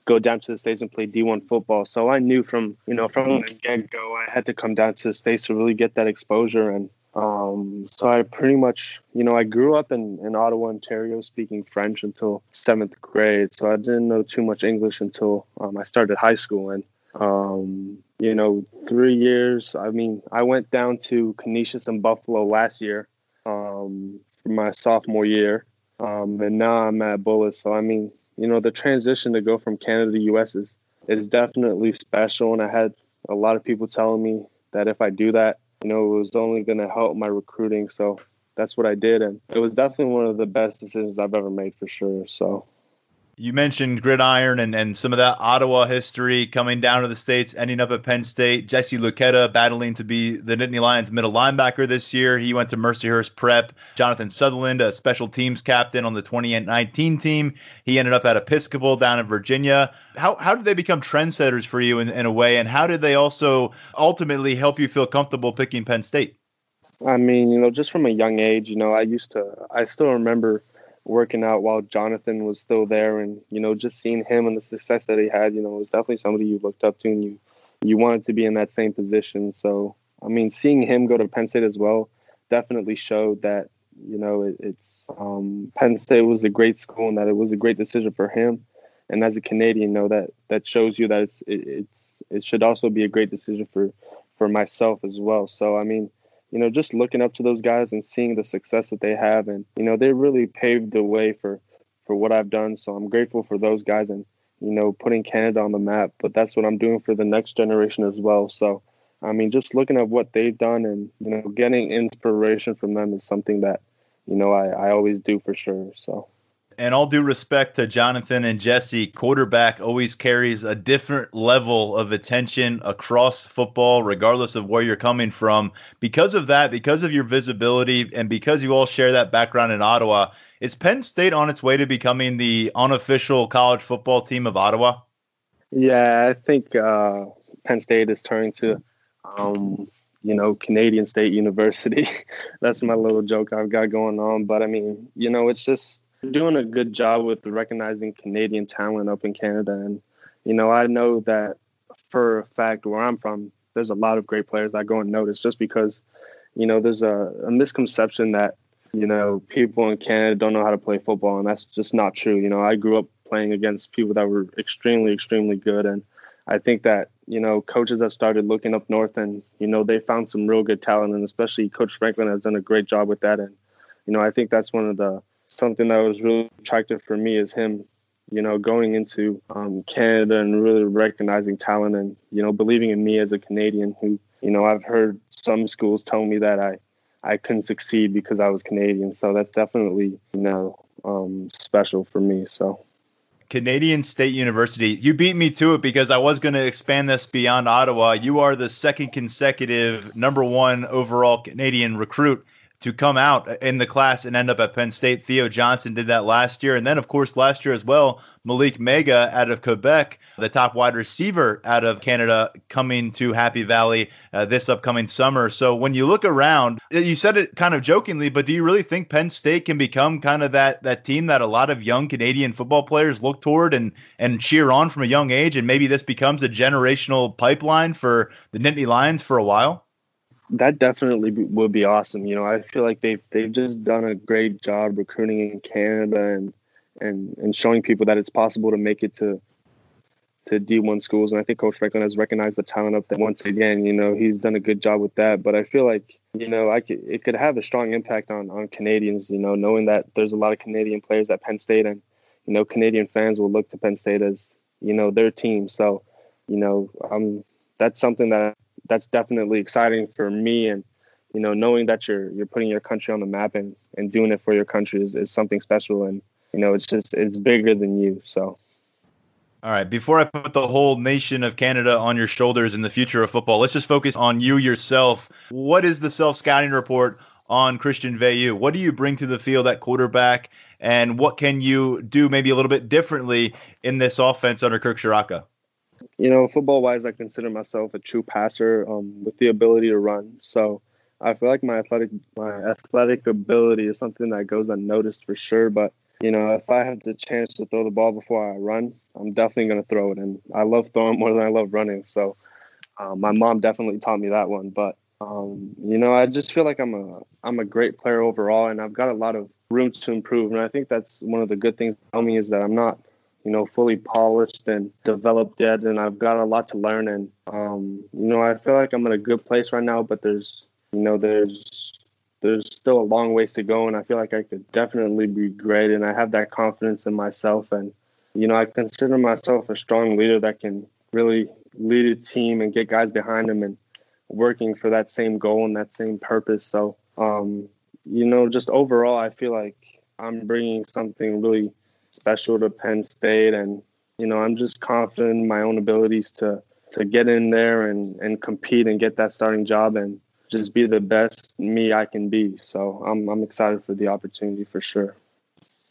go down to the states and play D1 football. So I knew from you know from the get go I had to come down to the states to really get that exposure and um, so I pretty much, you know, I grew up in, in Ottawa, Ontario, speaking French until seventh grade. So I didn't know too much English until um, I started high school. And, um, you know, three years, I mean, I went down to Canisius and Buffalo last year um, for my sophomore year. Um, and now I'm at Bullis. So, I mean, you know, the transition to go from Canada to US is, is definitely special. And I had a lot of people telling me that if I do that, you know, it was only going to help my recruiting. So that's what I did. And it was definitely one of the best decisions I've ever made for sure. So you mentioned gridiron and, and some of that Ottawa history coming down to the States, ending up at Penn State. Jesse Luketa battling to be the Nittany Lions middle linebacker this year. He went to Mercyhurst Prep. Jonathan Sutherland, a special teams captain on the 2019 team. He ended up at Episcopal down in Virginia. How, how did they become trendsetters for you in, in a way? And how did they also ultimately help you feel comfortable picking Penn State? I mean, you know, just from a young age, you know, I used to, I still remember – working out while Jonathan was still there, and you know, just seeing him and the success that he had, you know, was definitely somebody you looked up to, and you you wanted to be in that same position. So, I mean, seeing him go to Penn State as well definitely showed that you know it, it's um, Penn State was a great school and that it was a great decision for him. And as a Canadian, know that that shows you that it's it, it's it should also be a great decision for for myself as well. So, I mean, you know, just looking up to those guys and seeing the success that they have, and you know, they really paved the way for for what I've done. So I'm grateful for those guys and you know putting Canada on the map. But that's what I'm doing for the next generation as well. So I mean, just looking at what they've done and you know getting inspiration from them is something that you know I, I always do for sure. So and all due respect to Jonathan and Jesse, quarterback always carries a different level of attention across football, regardless of where you're coming from. Because of that, because of your visibility, and because you all share that background in Ottawa, is Penn State on its way to becoming the unofficial college football team of Ottawa? Yeah, I think uh, Penn State is turning to, um, you know, Canadian State University. That's my little joke I've got going on. But I mean, you know, it's just doing a good job with recognizing Canadian talent up in Canada. And, you know, I know that for a fact where I'm from, there's a lot of great players that go unnoticed just because, you know, there's a, a misconception that, you know, people in Canada don't know how to play football. And that's just not true. You know, I grew up playing against people that were extremely, extremely good. And I think that, you know, coaches have started looking up north and, you know, they found some real good talent. And especially Coach Franklin has done a great job with that. And, you know, I think that's one of the, something that was really attractive for me is him, you know, going into um, Canada and really recognizing talent and, you know, believing in me as a Canadian who, you know, I've heard some schools tell me that I, I couldn't succeed because I was Canadian. So that's definitely, you know, um, special for me. So. Canadian State University. You beat me to it because I was going to expand this beyond Ottawa. You are the second consecutive number one overall Canadian recruit to come out in the class and end up at Penn State. Theo Johnson did that last year. And then, of course, last year as well, Malick Meiga out of Quebec, the top wide receiver out of Canada, coming to Happy Valley uh, this upcoming summer. So when you look around, you said it kind of jokingly, but do you really think Penn State can become kind of that that team that a lot of young Canadian football players look toward and and cheer on from a young age? And maybe this becomes a generational pipeline for the Nittany Lions for a while? That definitely would be awesome. You know, I feel like they've they've just done a great job recruiting in Canada and and and showing people that it's possible to make it to to D1 schools. And I think Coach Franklin has recognized the talent up there once again. You know, he's done a good job with that. But I feel like you know, I could, it could have a strong impact on on Canadians. You know, knowing that there's a lot of Canadian players at Penn State, and you know, Canadian fans will look to Penn State as you know their team. So, you know, um, that's something that that's definitely exciting for me. And you know knowing that you're you're putting your country on the map and and doing it for your country is, is something special. And you know it's just it's bigger than you. So. All right. Before i put the whole nation of canada on your shoulders in the future of football let's just focus on you yourself. What is the self scouting report on christian veilleux what do you bring to the field at quarterback? And what can you do maybe a little bit differently in this offense under kirk ciarrocca you know, football wise, I consider myself a true passer um, with the ability to run. So I feel like my athletic my athletic ability is something that goes unnoticed for sure. But you know, if I have the chance to throw the ball before I run, I'm definitely going to throw it. And I love throwing more than I love running. So um, my mom definitely taught me that one. But um, you know, I just feel like I'm a I'm a great player overall, and I've got a lot of room to improve. And I think that's one of the good things about me is that I'm not you know, fully polished and developed yet, and I've got a lot to learn. And um, you know, I feel like I'm in a good place right now, but there's, you know, there's there's still a long ways to go, and I feel like I could definitely be great. And I have that confidence in myself, and you know, I consider myself a strong leader that can really lead a team and get guys behind them and working for that same goal and that same purpose. So, um, you know, just overall, I feel like I'm bringing something really special to Penn State, and you know I'm just confident in my own abilities to to get in there and and compete and get that starting job and just be the best me I can be. So I'm I'm excited for the opportunity for sure.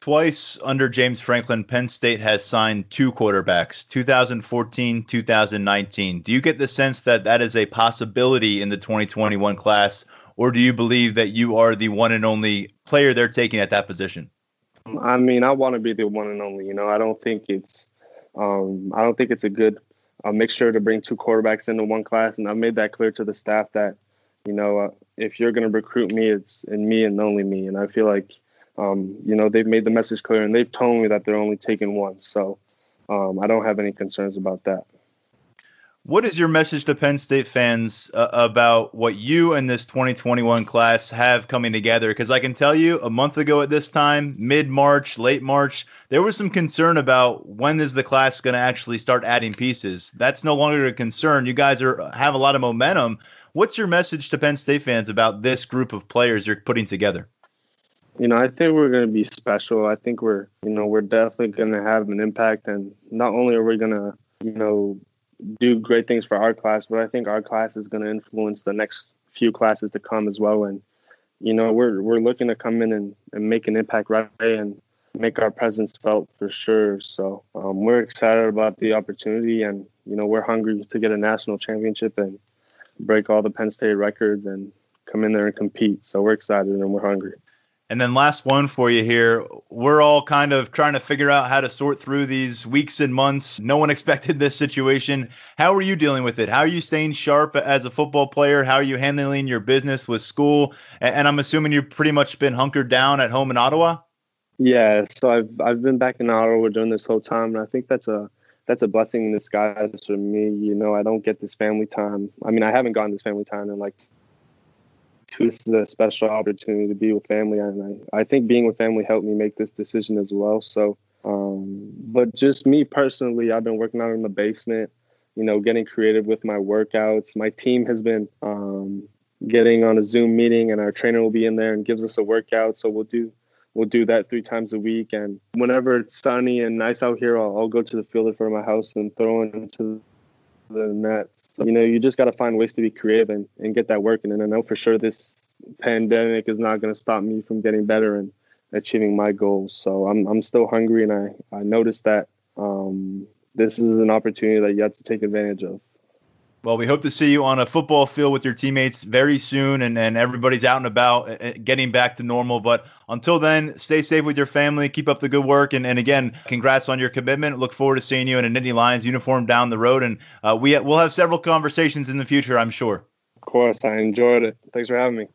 Twice under James Franklin, Penn State has signed two quarterbacks, 2014, 2019. Do you get the sense that that is a possibility in the 2021 class, or do you believe that you are the one and only player they're taking at that position? I mean, I want to be the one and only. You know, I don't think it's, um, I don't think it's a good uh, mixture to bring two quarterbacks into one class. And I've made that clear to the staff that, you know, uh, if you're going to recruit me, it's in me and only me. And I feel like, um, you know, they've made the message clear and they've told me that they're only taking one. So um, I don't have any concerns about that. What is your message to Penn State fans uh, about what you and this 2021 class have coming together? Because I can tell you, a month ago at this time, mid March, late March, there was some concern about when is the class going to actually start adding pieces. That's no longer a concern. You guys are have a lot of momentum. What's your message to Penn State fans about this group of players you're putting together? You know, I think we're going to be special. I think we're, you know, we're definitely going to have an impact, and not only are we going to, you know, do great things for our class, but I think our class is going to influence the next few classes to come as well. And you know, we're we're looking to come in and, and make an impact right away and make our presence felt for sure. So um, we're excited about the opportunity, and you know, we're hungry to get a national championship and break all the Penn State records and come in there and compete. So we're excited and we're hungry. And then last one for you here. We're all kind of trying to figure out how to sort through these weeks and months. No one expected this situation. How are you dealing with it? How are you staying sharp as a football player? How are you handling your business with school? And I'm assuming you've pretty much been hunkered down at home in Ottawa. Yeah, so I've I've been back in Ottawa during this whole time, and I think that's a that's a blessing in disguise for me. You know, I don't get this family time. I mean, I haven't gotten this family time in like this is a special opportunity to be with family, and I, I think being with family helped me make this decision as well. So, um, but just me personally, I've been working out in the basement, you know, getting creative with my workouts. My team has been um, getting on a Zoom meeting, and our trainer will be in there and gives us a workout. So we'll do we'll do that three times a week. And whenever it's sunny and nice out here, I'll, I'll go to the field in front of my house and throw into the that. So, you know, you just got to find ways to be creative and, and get that working. And I know for sure this pandemic is not going to stop me from getting better and achieving my goals. So I'm, I'm still hungry. And I, I noticed that um, this is an opportunity that you have to take advantage of. Well, we hope to see you on a football field with your teammates very soon and, and everybody's out and about uh, uh, getting back to normal. But until then, stay safe with your family, keep up the good work. And, and again, congrats on your commitment. Look forward to seeing you in a Nittany Lions uniform down the road. And uh, we, we'll have several conversations in the future, I'm sure. Of course. I enjoyed it. Thanks for having me.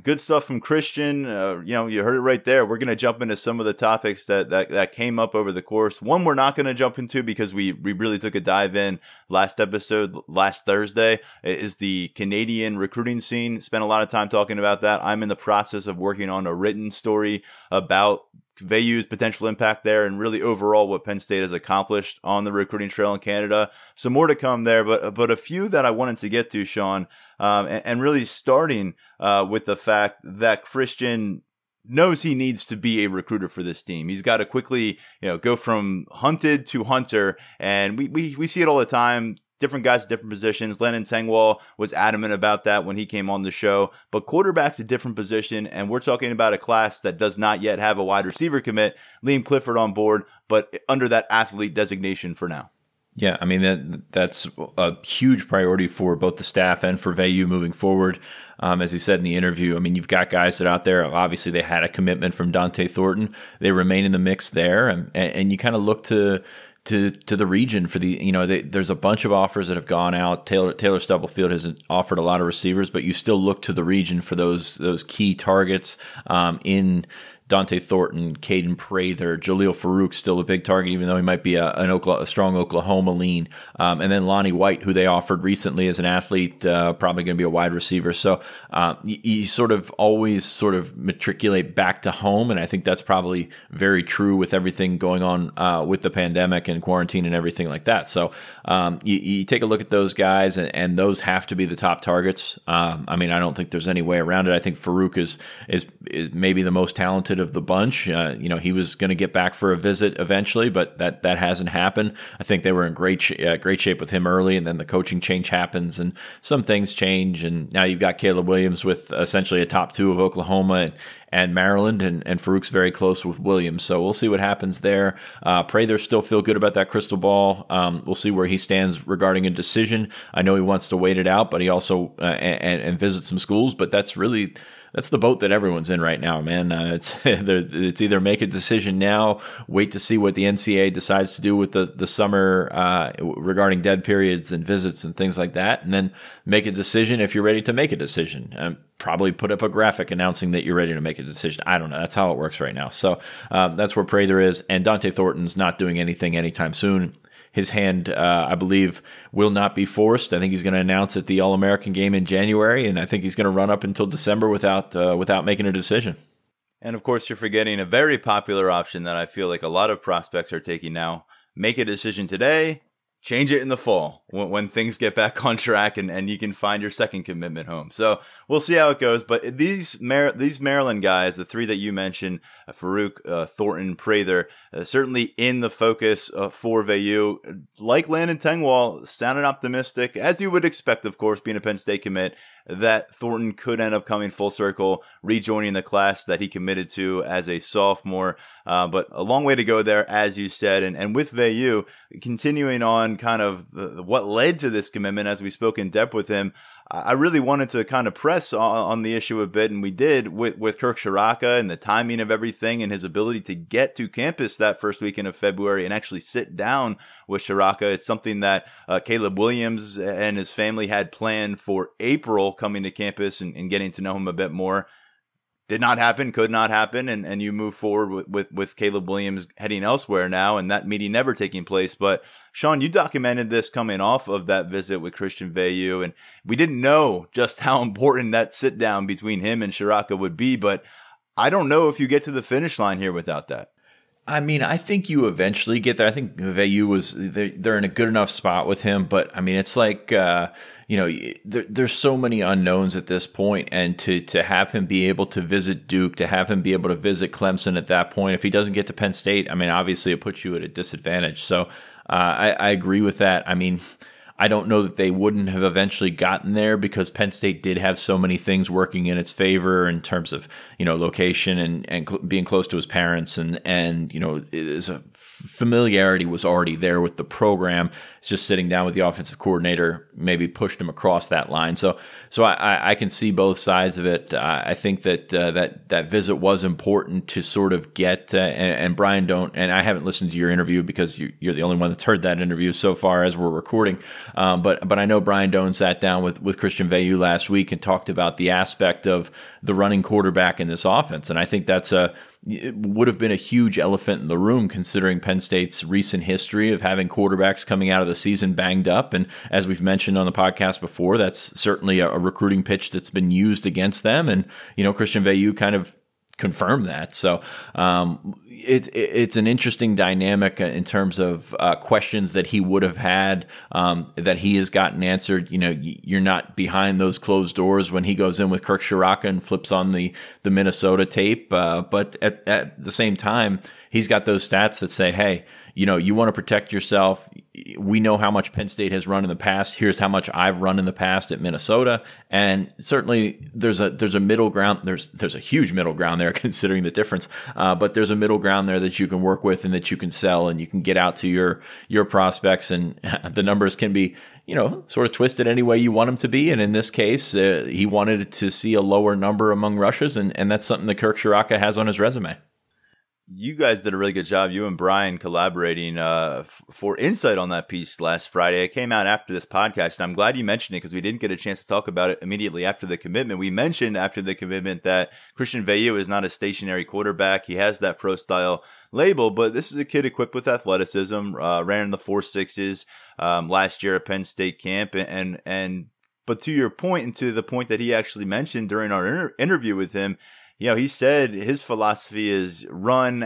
Good stuff from Christian. Uh, you know, you heard it right there. We're going to jump into some of the topics that, that, that came up over the course. One we're not going to jump into because we, we really took a dive in last episode, last Thursday, is the Canadian recruiting scene. Spent a lot of time talking about that. I'm in the process of working on a written story about Veilleux's potential impact there and really overall what Penn State has accomplished on the recruiting trail in Canada. So more to come there, but but a few that I wanted to get to, Sean, um, and, and, really starting uh, with the fact that Christian knows he needs to be a recruiter for this team. He's got to quickly, you know, go from hunted to hunter, and we we, we see it all the time different guys at different positions. Landon Tengwall was adamant about that when he came on the show. But quarterback's a different position, and we're talking about a class that does not yet have a wide receiver commit. Liam Clifford on board, but under that athlete designation for now. Yeah, I mean that that's a huge priority for both the staff and for Veilleux moving forward. Um, as he said in the interview, I mean you've got guys that out there. Obviously, they had a commitment from Dont'e Thornton. They remain in the mix there, and, and you kind of look to to to the region for the you know they, there's a bunch of offers that have gone out. Taylor Taylor Stubblefield has offered a lot of receivers, but you still look to the region for those those key targets um, in Dont'e Thornton, Kaden Prather, Jalil Farooq, still a big target, even though he might be a, an Oklahoma, a strong Oklahoma lean. Um, and then Lonnie White, who they offered recently as an athlete, uh, probably going to be a wide receiver. So uh, you, you, sort of always sort of matriculate back to home, and I think that's probably very true with everything going on uh, with the pandemic and quarantine and everything like that. So um, you, you, take a look at those guys, and, and, those have to be the top targets. Um, I mean, I don't think there's any way around it. I think Farouk is is, is maybe the most talented of the bunch. Uh, you know, he was going to get back for a visit eventually, but that that hasn't happened. I think they were in great sh- uh, great shape with him early, and then the coaching change happens, and some things change, and now you've got Caleb Williams with essentially a top two of Oklahoma and, and Maryland, and, and Farooq's very close with Williams. So we'll see what happens there. Uh, Prather still feel good about that crystal ball. Um, we'll see where he stands regarding a decision. I know he wants to wait it out, but he also uh, and, and visit some schools. But that's really that's the boat that everyone's in right now, man. Uh, it's it's either make a decision now, wait to see what the NCAA decides to do with the the summer uh, regarding dead periods and visits and things like that, and then make a decision if you're ready to make a decision. Um, probably put up a graphic announcing that you're ready to make a decision. I don't know. That's how it works right now. So um, that's where Prather is, and Dont'e Thornton's not doing anything anytime soon his hand, uh, I believe, will not be forced. I think he's going to announce at the All American game in January, and I think he's going to run up until December without uh, without making a decision. And of course, you're forgetting a very popular option that I feel like a lot of prospects are taking now. Make a decision today, change it in the fall when, when things get back on track and, and you can find your second commitment home. So we'll see how it goes. But these Mar- these Maryland guys, the three that you mentioned, uh, Farooq, uh, Thornton, Prather, uh, certainly in the focus uh, for Veilleux. Like Landon Tengwall, sounded optimistic, as you would expect, of course, being a Penn State commit, that Thornton could end up coming full circle, rejoining the class that he committed to as a sophomore. Uh, but a long way to go there, as you said. And, and with Veilleux, continuing on kind of the, what led to this commitment, as we spoke in depth with him, I really wanted to kind of press on, on, the issue a bit, and we did with, with Kirk Ciarrocca and the timing of everything and his ability to get to campus that first weekend of February and actually sit down with Ciarrocca. It's something that uh, Caleb Williams and his family had planned for April coming to campus and, and getting to know him a bit more did not happen, could not happen, and, and you move forward with, with, with Caleb Williams heading elsewhere now, and that meeting never taking place. But Sean, you documented this coming off of that visit with Christian Veilleux, and we didn't know just how important that sit down between him and Ciarrocca would be. But I don't know if you get to the finish line here without that. I mean, I think you eventually get there. I think Veilleux was they're, in a good enough spot with him, but I mean, it's like uh, you know, there, there's so many unknowns at this point, and to to have him be able to visit Duke, to have him be able to visit Clemson at that point, if he doesn't get to Penn State, I mean, obviously it puts you at a disadvantage. So uh, I, I agree with that. I mean. I don't know that they wouldn't have eventually gotten there because Penn State did have so many things working in its favor in terms of you know location and and cl- being close to his parents and and you know is a familiarity was already there with the program. It's just sitting down with the offensive coordinator, maybe pushed him across that line. So, so I, I can see both sides of it. Uh, I think that uh, that that visit was important to sort of get. Uh, and, and, Brian, Dohn. And I haven't listened to your interview because you, are the only one that's heard that interview so far as we're recording. Um, but but I know Brian Dohn sat down with with Christian Veilleux last week and talked about the aspect of the running quarterback in this offense, and I think that's a would have been a huge elephant in the room considering Penn State's recent history of having quarterbacks coming out of the season banged up. And as we've mentioned on the podcast before, that's certainly a, recruiting pitch that's been used against them. And, you know, Christian Veilleux kind of confirm that. So um, it, it, it's an interesting dynamic in terms of uh, questions that he would have had um, that he has gotten answered. You know, you're not behind those closed doors when he goes in with Kirk Ciarrocca and flips on the the Minnesota tape. Uh, but at, at the same time, he's got those stats that say, hey you know, you want to protect yourself. We know how much Penn State has run in the past. Here's how much I've run in the past at Minnesota, and certainly there's a there's a middle ground. There's there's a huge middle ground there, considering the difference. Uh, but there's a middle ground there that you can work with and that you can sell, and you can get out to your your prospects, and the numbers can be you know, sort of twisted any way you want them to be. And in this case, uh, he wanted to see a lower number among rushes, and, and that's something that Kirk Ciarrocca has on his resume you guys did a really good job. You and Brian collaborating uh, f- for insight on that piece last Friday. It came out after this podcast, and I'm glad you mentioned it because we didn't get a chance to talk about it immediately after the commitment. We mentioned after the commitment that Christian Veilleux is not a stationary quarterback. He has that pro style label, but this is a kid equipped with athleticism. Uh, ran in the four sixes um, last year at Penn State camp, and and, and but to your point, and to the point that he actually mentioned during our inter- interview with him, you know, he said his philosophy is run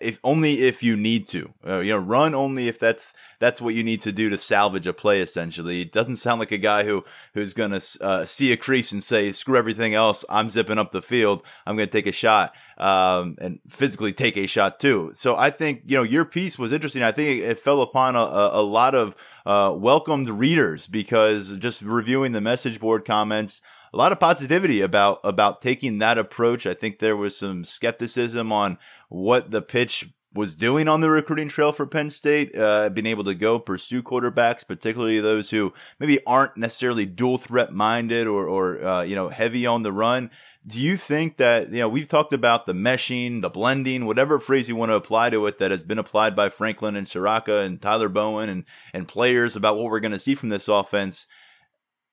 if only if you need to. Uh, you know, run only if that's that's what you need to do to salvage a play. Essentially, it doesn't sound like a guy who who's gonna uh, see a crease and say, "Screw everything else, I'm zipping up the field. I'm gonna take a shot." Um, and physically take a shot too. So I think you know your piece was interesting. I think it, fell upon a, a lot of uh, welcomed readers because just reviewing the message board comments a lot of positivity about about taking that approach. I think there was some skepticism on what the pitch was doing on the recruiting trail for Penn State, uh, being able to go pursue quarterbacks, particularly those who maybe aren't necessarily dual threat minded or, or uh, you know, heavy on the run. Do you think that, you know, we've talked about the meshing, the blending, whatever phrase you want to apply to it that has been applied by Franklin and Ciarrocca and Tyler Bowen and, and players about what we're going to see from this offense.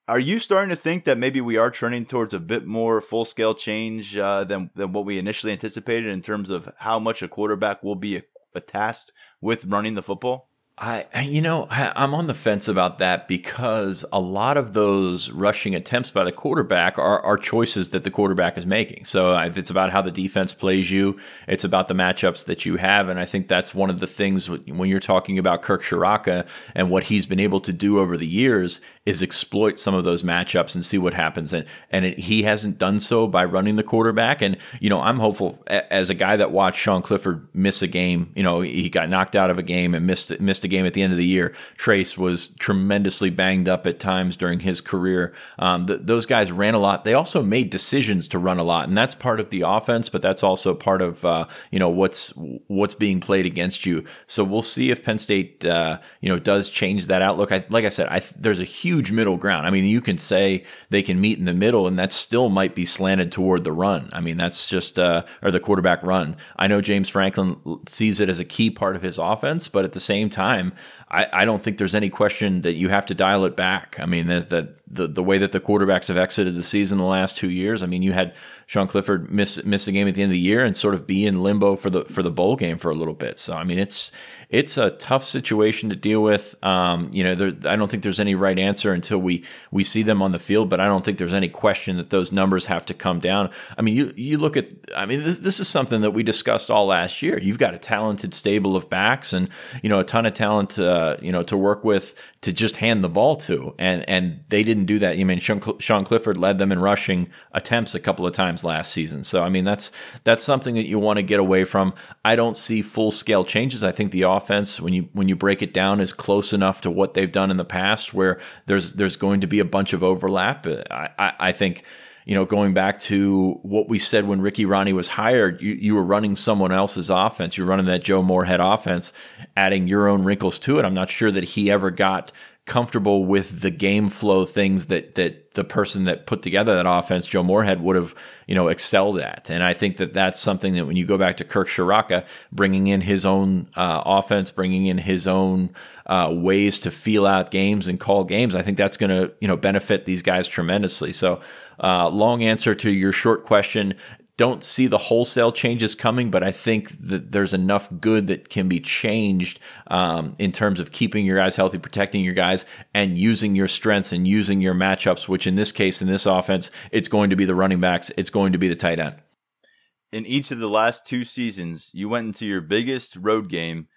Are you starting to think that maybe we are turning towards a bit more full scale change uh, than than what we initially anticipated in terms of how much a quarterback will be a, a tasked with running the football? I, you know, I'm on the fence about that because a lot of those rushing attempts by the quarterback are, are choices that the quarterback is making. So it's about how the defense plays you. It's about the matchups that you have. And I think that's one of the things when you're talking about Kirk Ciarrocca and what he's been able to do over the years is exploit some of those matchups and see what happens. And, and it, he hasn't done so by running the quarterback. And, you know, I'm hopeful as a guy that watched Sean Clifford miss a game, you know, he got knocked out of a game and missed, missed a game at the end of the year. Trace was tremendously banged up at times during his career. Um, the, those guys ran a lot. They also made decisions to run a lot, and that's part of the offense, but that's also part of uh, you know what's what's being played against you. So we'll see if Penn State uh, you know does change that outlook. I, like I said, I, there's a huge middle ground. I mean, you can say they can meet in the middle, and that still might be slanted toward the run. I mean, that's just uh, or the quarterback run. I know James Franklin sees it as a key part of his offense, but at the same time, time. I, I don't think there's any question that you have to dial it back. I mean, that, that the, the way that the quarterbacks have exited the season the last two years, I mean, you had Sean Clifford miss miss the game at the end of the year and sort of be in limbo for the for the bowl game for a little bit. So I mean, it's it's a tough situation to deal with. Um, you know, there, I don't think there's any right answer until we we see them on the field, but I don't think there's any question that those numbers have to come down. I mean, you you look at, I mean, this, this is something that we discussed all last year. You've got a talented stable of backs, and you know, a ton of talent, uh, Uh, you know, to work with to just hand the ball to, and and they didn't do that. You mean Sean, Sean Clifford led them in rushing attempts a couple of times last season, so I mean that's that's something that you want to get away from. I don't see full scale changes. I think the offense, when you when you break it down, is close enough to what they've done in the past, where there's there's going to be a bunch of overlap. I, I, I think you know, going back to what we said when Ricky Rahne was hired, you, you were running someone else's offense. You're running that Joe Moorhead offense, adding your own wrinkles to it. I'm not sure that he ever got comfortable with the game flow things that that the person that put together that offense, Joe Moorhead, would have you know excelled at. And I think that that's something that when you go back to Kirk Ciarrocca, bringing in his own uh, offense, bringing in his own uh, ways to feel out games and call games, I think that's going to you know benefit these guys tremendously. So, uh, long answer to your short question don't see the wholesale changes coming, but I think that there's enough good that can be changed um, in terms of keeping your guys healthy, protecting your guys, and using your strengths and using your matchups. Which in this case, in this offense, it's going to be the running backs, it's going to be the tight end. In each of the last two seasons, you went into your biggest road game,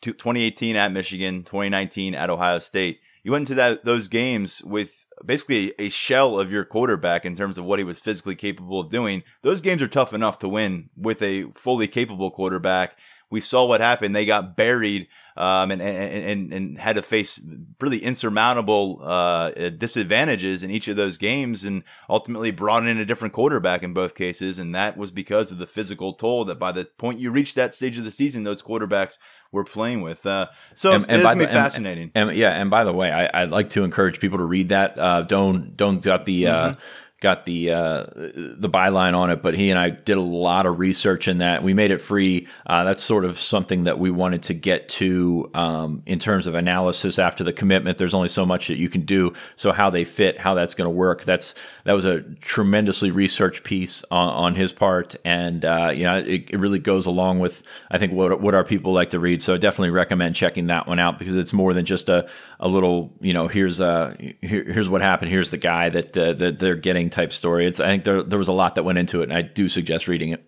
2018 at Michigan, 2019 at Ohio State. You went into that those games with basically a shell of your quarterback in terms of what he was physically capable of doing. Those games are tough enough to win with a fully capable quarterback. We saw what happened. They got buried um, and, and, and had to face really insurmountable uh, disadvantages in each of those games and ultimately brought in a different quarterback in both cases. And that was because of the physical toll that by the point you reach that stage of the season, those quarterbacks were playing with. Uh, so and, it's, and it's fascinating. And, and, yeah, and by the way, I, would like to encourage people to read that. Uh, don't don't got the. Uh, mm-hmm got the uh, the byline on it, but he and I did a lot of research in that. We made it free. Uh, that's sort of something that we wanted to get to um, in terms of analysis after the commitment. There's only so much that you can do. So how they fit, how that's going to work. That's that was a tremendously research piece on, on his part, and uh, you know it, it, really goes along with I think what what our people like to read. So I definitely recommend checking that one out because it's more than just a a little you know here's uh here, here's what happened. Here's the guy that uh, that they're getting type story. It's I think there there was a lot that went into it, and I do suggest reading it.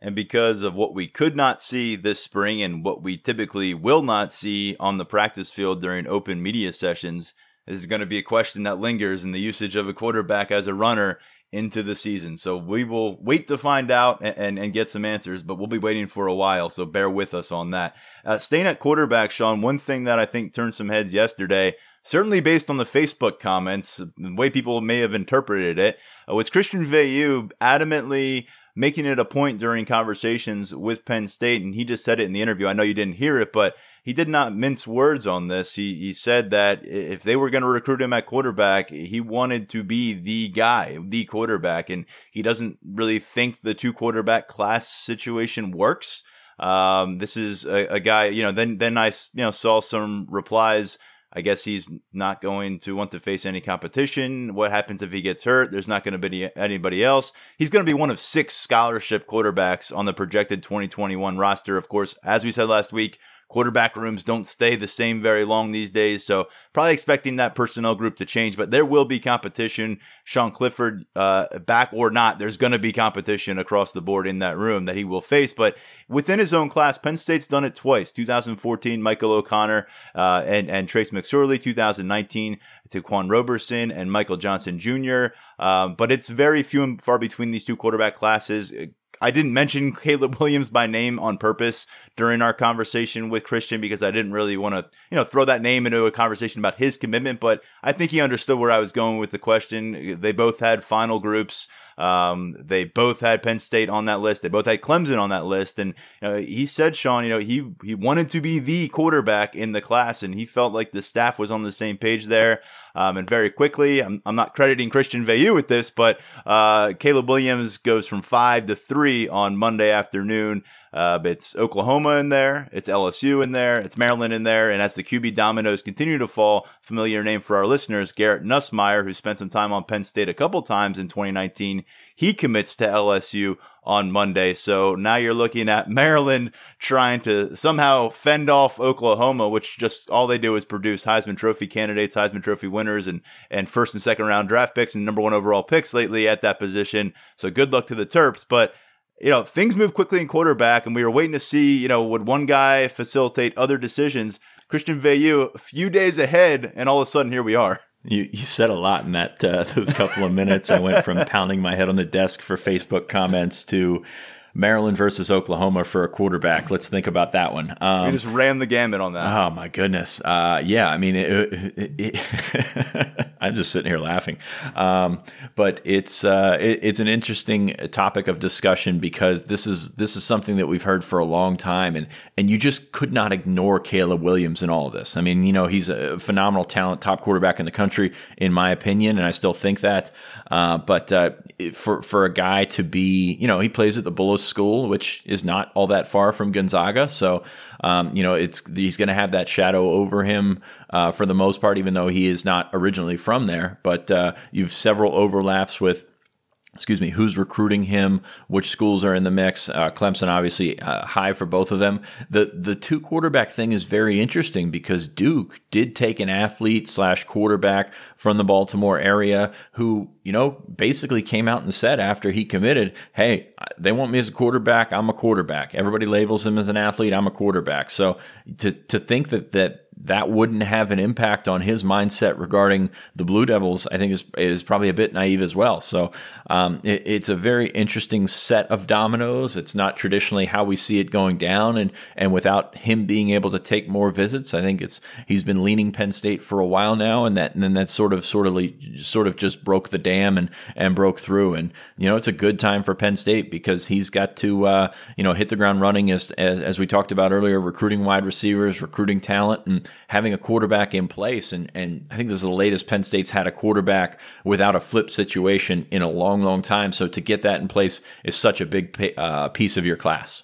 And because of what we could not see this spring and what we typically will not see on the practice field during open media sessions, this is going to be a question that lingers in the usage of a quarterback as a runner into the season. So we will wait to find out and, and, and, get some answers, but we'll be waiting for a while. So bear with us on that. Uh, staying at quarterback, Sean, one thing that I think turned some heads yesterday, certainly based on the Facebook comments, the way people may have interpreted it, uh, was Christian Veilleux adamantly making it a point during conversations with Penn State. And he just said it in the interview. I know you didn't hear it, but he did not mince words on this. He he said that if they were going to recruit him at quarterback, he wanted to be the guy, the quarterback, and he doesn't really think the two quarterback class situation works. Um, this is a, a guy, you know. Then then I you know saw some replies I guess he's not going to want to face any competition. What happens if he gets hurt? There's not going to be anybody else. He's going to be one of six scholarship quarterbacks on the projected 2021 roster. Of course, as we said last week, quarterback rooms don't stay the same very long these days. So probably expecting that personnel group to change, but there will be competition. Sean Clifford, uh, back or not, there's going to be competition across the board in that room that he will face. But within his own class, Penn State's done it twice. 2014, Michael O'Connor, uh, and, and Trace McSorley. 2019, Ta'Quan Roberson and Michael Johnson Jr. Um, but it's very few and far between these two quarterback classes. I didn't mention Caleb Williams by name on purpose during our conversation with Christian because I didn't really want to, you know, throw that name into a conversation about his commitment, but I think he understood where I was going with the question. They both had final groups. Um, they both had Penn State on that list. They both had Clemson on that list. And you know, he said, Sean, you know, he, he wanted to be the quarterback in the class and he felt like the staff was on the same page there. Um, and very quickly, I'm, I'm not crediting Christian Veilleux with this, but uh, Caleb Williams goes from five to three on Monday afternoon. Uh, it's Oklahoma in there, it's LSU in there, it's Maryland in there, and as the QB dominoes continue to fall, familiar name for our listeners, Garrett Nussmeier, who spent some time on Penn State a couple times in 2019, he commits to LSU on Monday. So now you're looking at Maryland trying to somehow fend off Oklahoma, which just all they do is produce Heisman Trophy candidates, Heisman Trophy winners, and and first and second round draft picks and number one overall picks lately at that position. So good luck to the Terps, but you know, things move quickly in quarterback, and we were waiting to see, you know, would one guy facilitate other decisions? Christian Veilleux, a few days ahead, and all of a sudden, here we are. You, you said a lot in that uh, those couple of minutes. I went from pounding my head on the desk for Facebook comments to Maryland versus Oklahoma for a quarterback. Let's think about that one. Um, we just ran the gamut on that. Oh my goodness. Uh, yeah, I mean, it, it, it, I'm just sitting here laughing. Um, but it's uh, it's an interesting topic of discussion because this is this is something that we've heard for a long time, and and you just could not ignore Caleb Williams in all of this. I mean, you know, he's a phenomenal talent, top quarterback in the country, in my opinion, and I still think that. Uh, but uh, for for a guy to be, you know, he plays at the Bullis School, which is not all that far from Gonzaga. So, um, you know, it's he's going to have that shadow over him uh, for the most part, even though he is not originally from there. But uh, you've several overlaps with excuse me, who's recruiting him, which schools are in the mix. Uh, Clemson, obviously, uh, high for both of them. The the two quarterback thing is very interesting because Duke did take an athlete slash quarterback from the Baltimore area who, you know, basically came out and said after he committed, "Hey, they want me as a quarterback. I'm a quarterback. Everybody labels him as an athlete. I'm a quarterback." So to to think that that that wouldn't have an impact on his mindset regarding the Blue Devils, I think is is probably a bit naive as well. So um, it, it's a very interesting set of dominoes. It's not traditionally how we see it going down, and and without him being able to take more visits, I think it's he's been leaning Penn State for a while now, and that and then that sort of sort of sort of just broke the dam and and broke through. And you know it's a good time for Penn State because he's got to uh, you know hit the ground running as, as as we talked about earlier, recruiting wide receivers, recruiting talent, and having a quarterback in place. And, and I think this is the latest Penn State's had a quarterback without a flip situation in a long, long time. So to get that in place is such a big uh, piece of your class.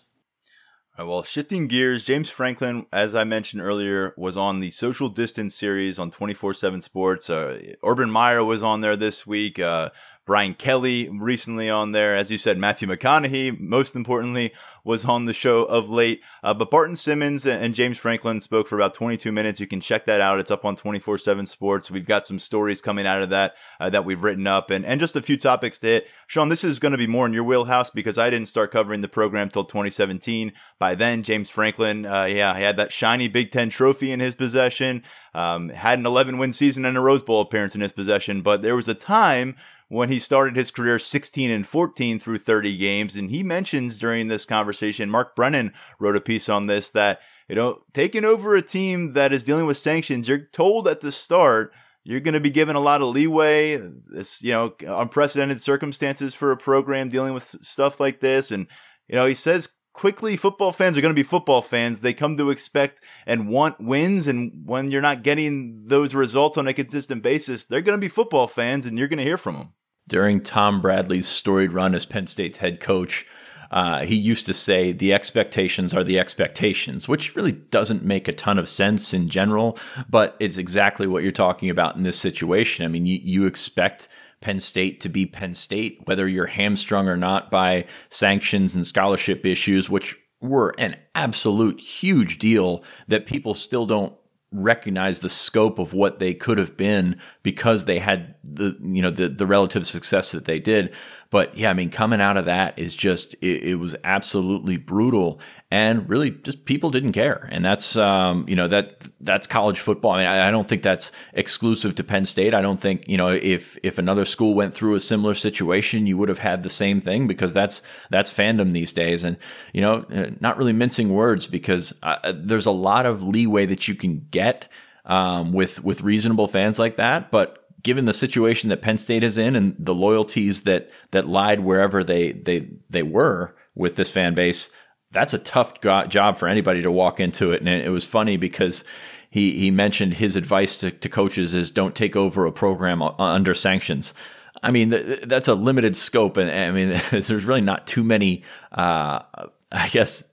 well, shifting gears, James Franklin, as I mentioned earlier, was on the social distance series on 24 7 Sports. Uh, Urban Meyer was on there this week. Uh, Brian Kelly recently on there. As you said, Matthew McConaughey, most importantly, was on the show of late. Uh, but Barton Simmons and James Franklin spoke for about 22 minutes. You can check that out. It's up on 24 7 Sports. We've got some stories coming out of that uh, that we've written up and, and just a few topics to hit. Sean, this is going to be more in your wheelhouse because I didn't start covering the program till 2017. By then, James Franklin, uh, yeah, he had that shiny Big Ten trophy in his possession, um, had an 11 win season and a Rose Bowl appearance in his possession. But there was a time when he started his career 16 and 14 through 30 games. And he mentions during this conversation, Mark Brennan wrote a piece on this that, you know, taking over a team that is dealing with sanctions, you're told at the start, you're going to be given a lot of leeway. This, you know, unprecedented circumstances for a program dealing with stuff like this. And, you know, he says quickly football fans are going to be football fans. They come to expect and want wins. And when you're not getting those results on a consistent basis, they're going to be football fans and you're going to hear from them. During Tom Bradley's storied run as Penn State's head coach, uh, he used to say the expectations are the expectations, which really doesn't make a ton of sense in general, but it's exactly what you're talking about in this situation. I mean, you, you expect Penn State to be Penn State, whether you're hamstrung or not by sanctions and scholarship issues, which were an absolute huge deal that people still don't recognize the scope of what they could have been because they had the you know the the relative success that they did but yeah i mean coming out of that is just it, it was absolutely brutal. And really just people didn't care. And that's um, you know that that's college football. I mean I, I, don't think that's exclusive to penn state. I don't think you know if if another school went through a similar situation you would have had the same thing because that's that's fandom these days. And you know uh, not really mincing words because uh, there's a lot of leeway that you can get um, with with reasonable fans like that. But given the situation that Penn State is in and the loyalties that that lied wherever they they they were with this fan base, that's a tough job for anybody to walk into it. And it was funny because he he mentioned his advice to, to coaches is don't take over a program under sanctions. I mean, that's a limited scope, and I mean, there's really not too many, uh, I guess,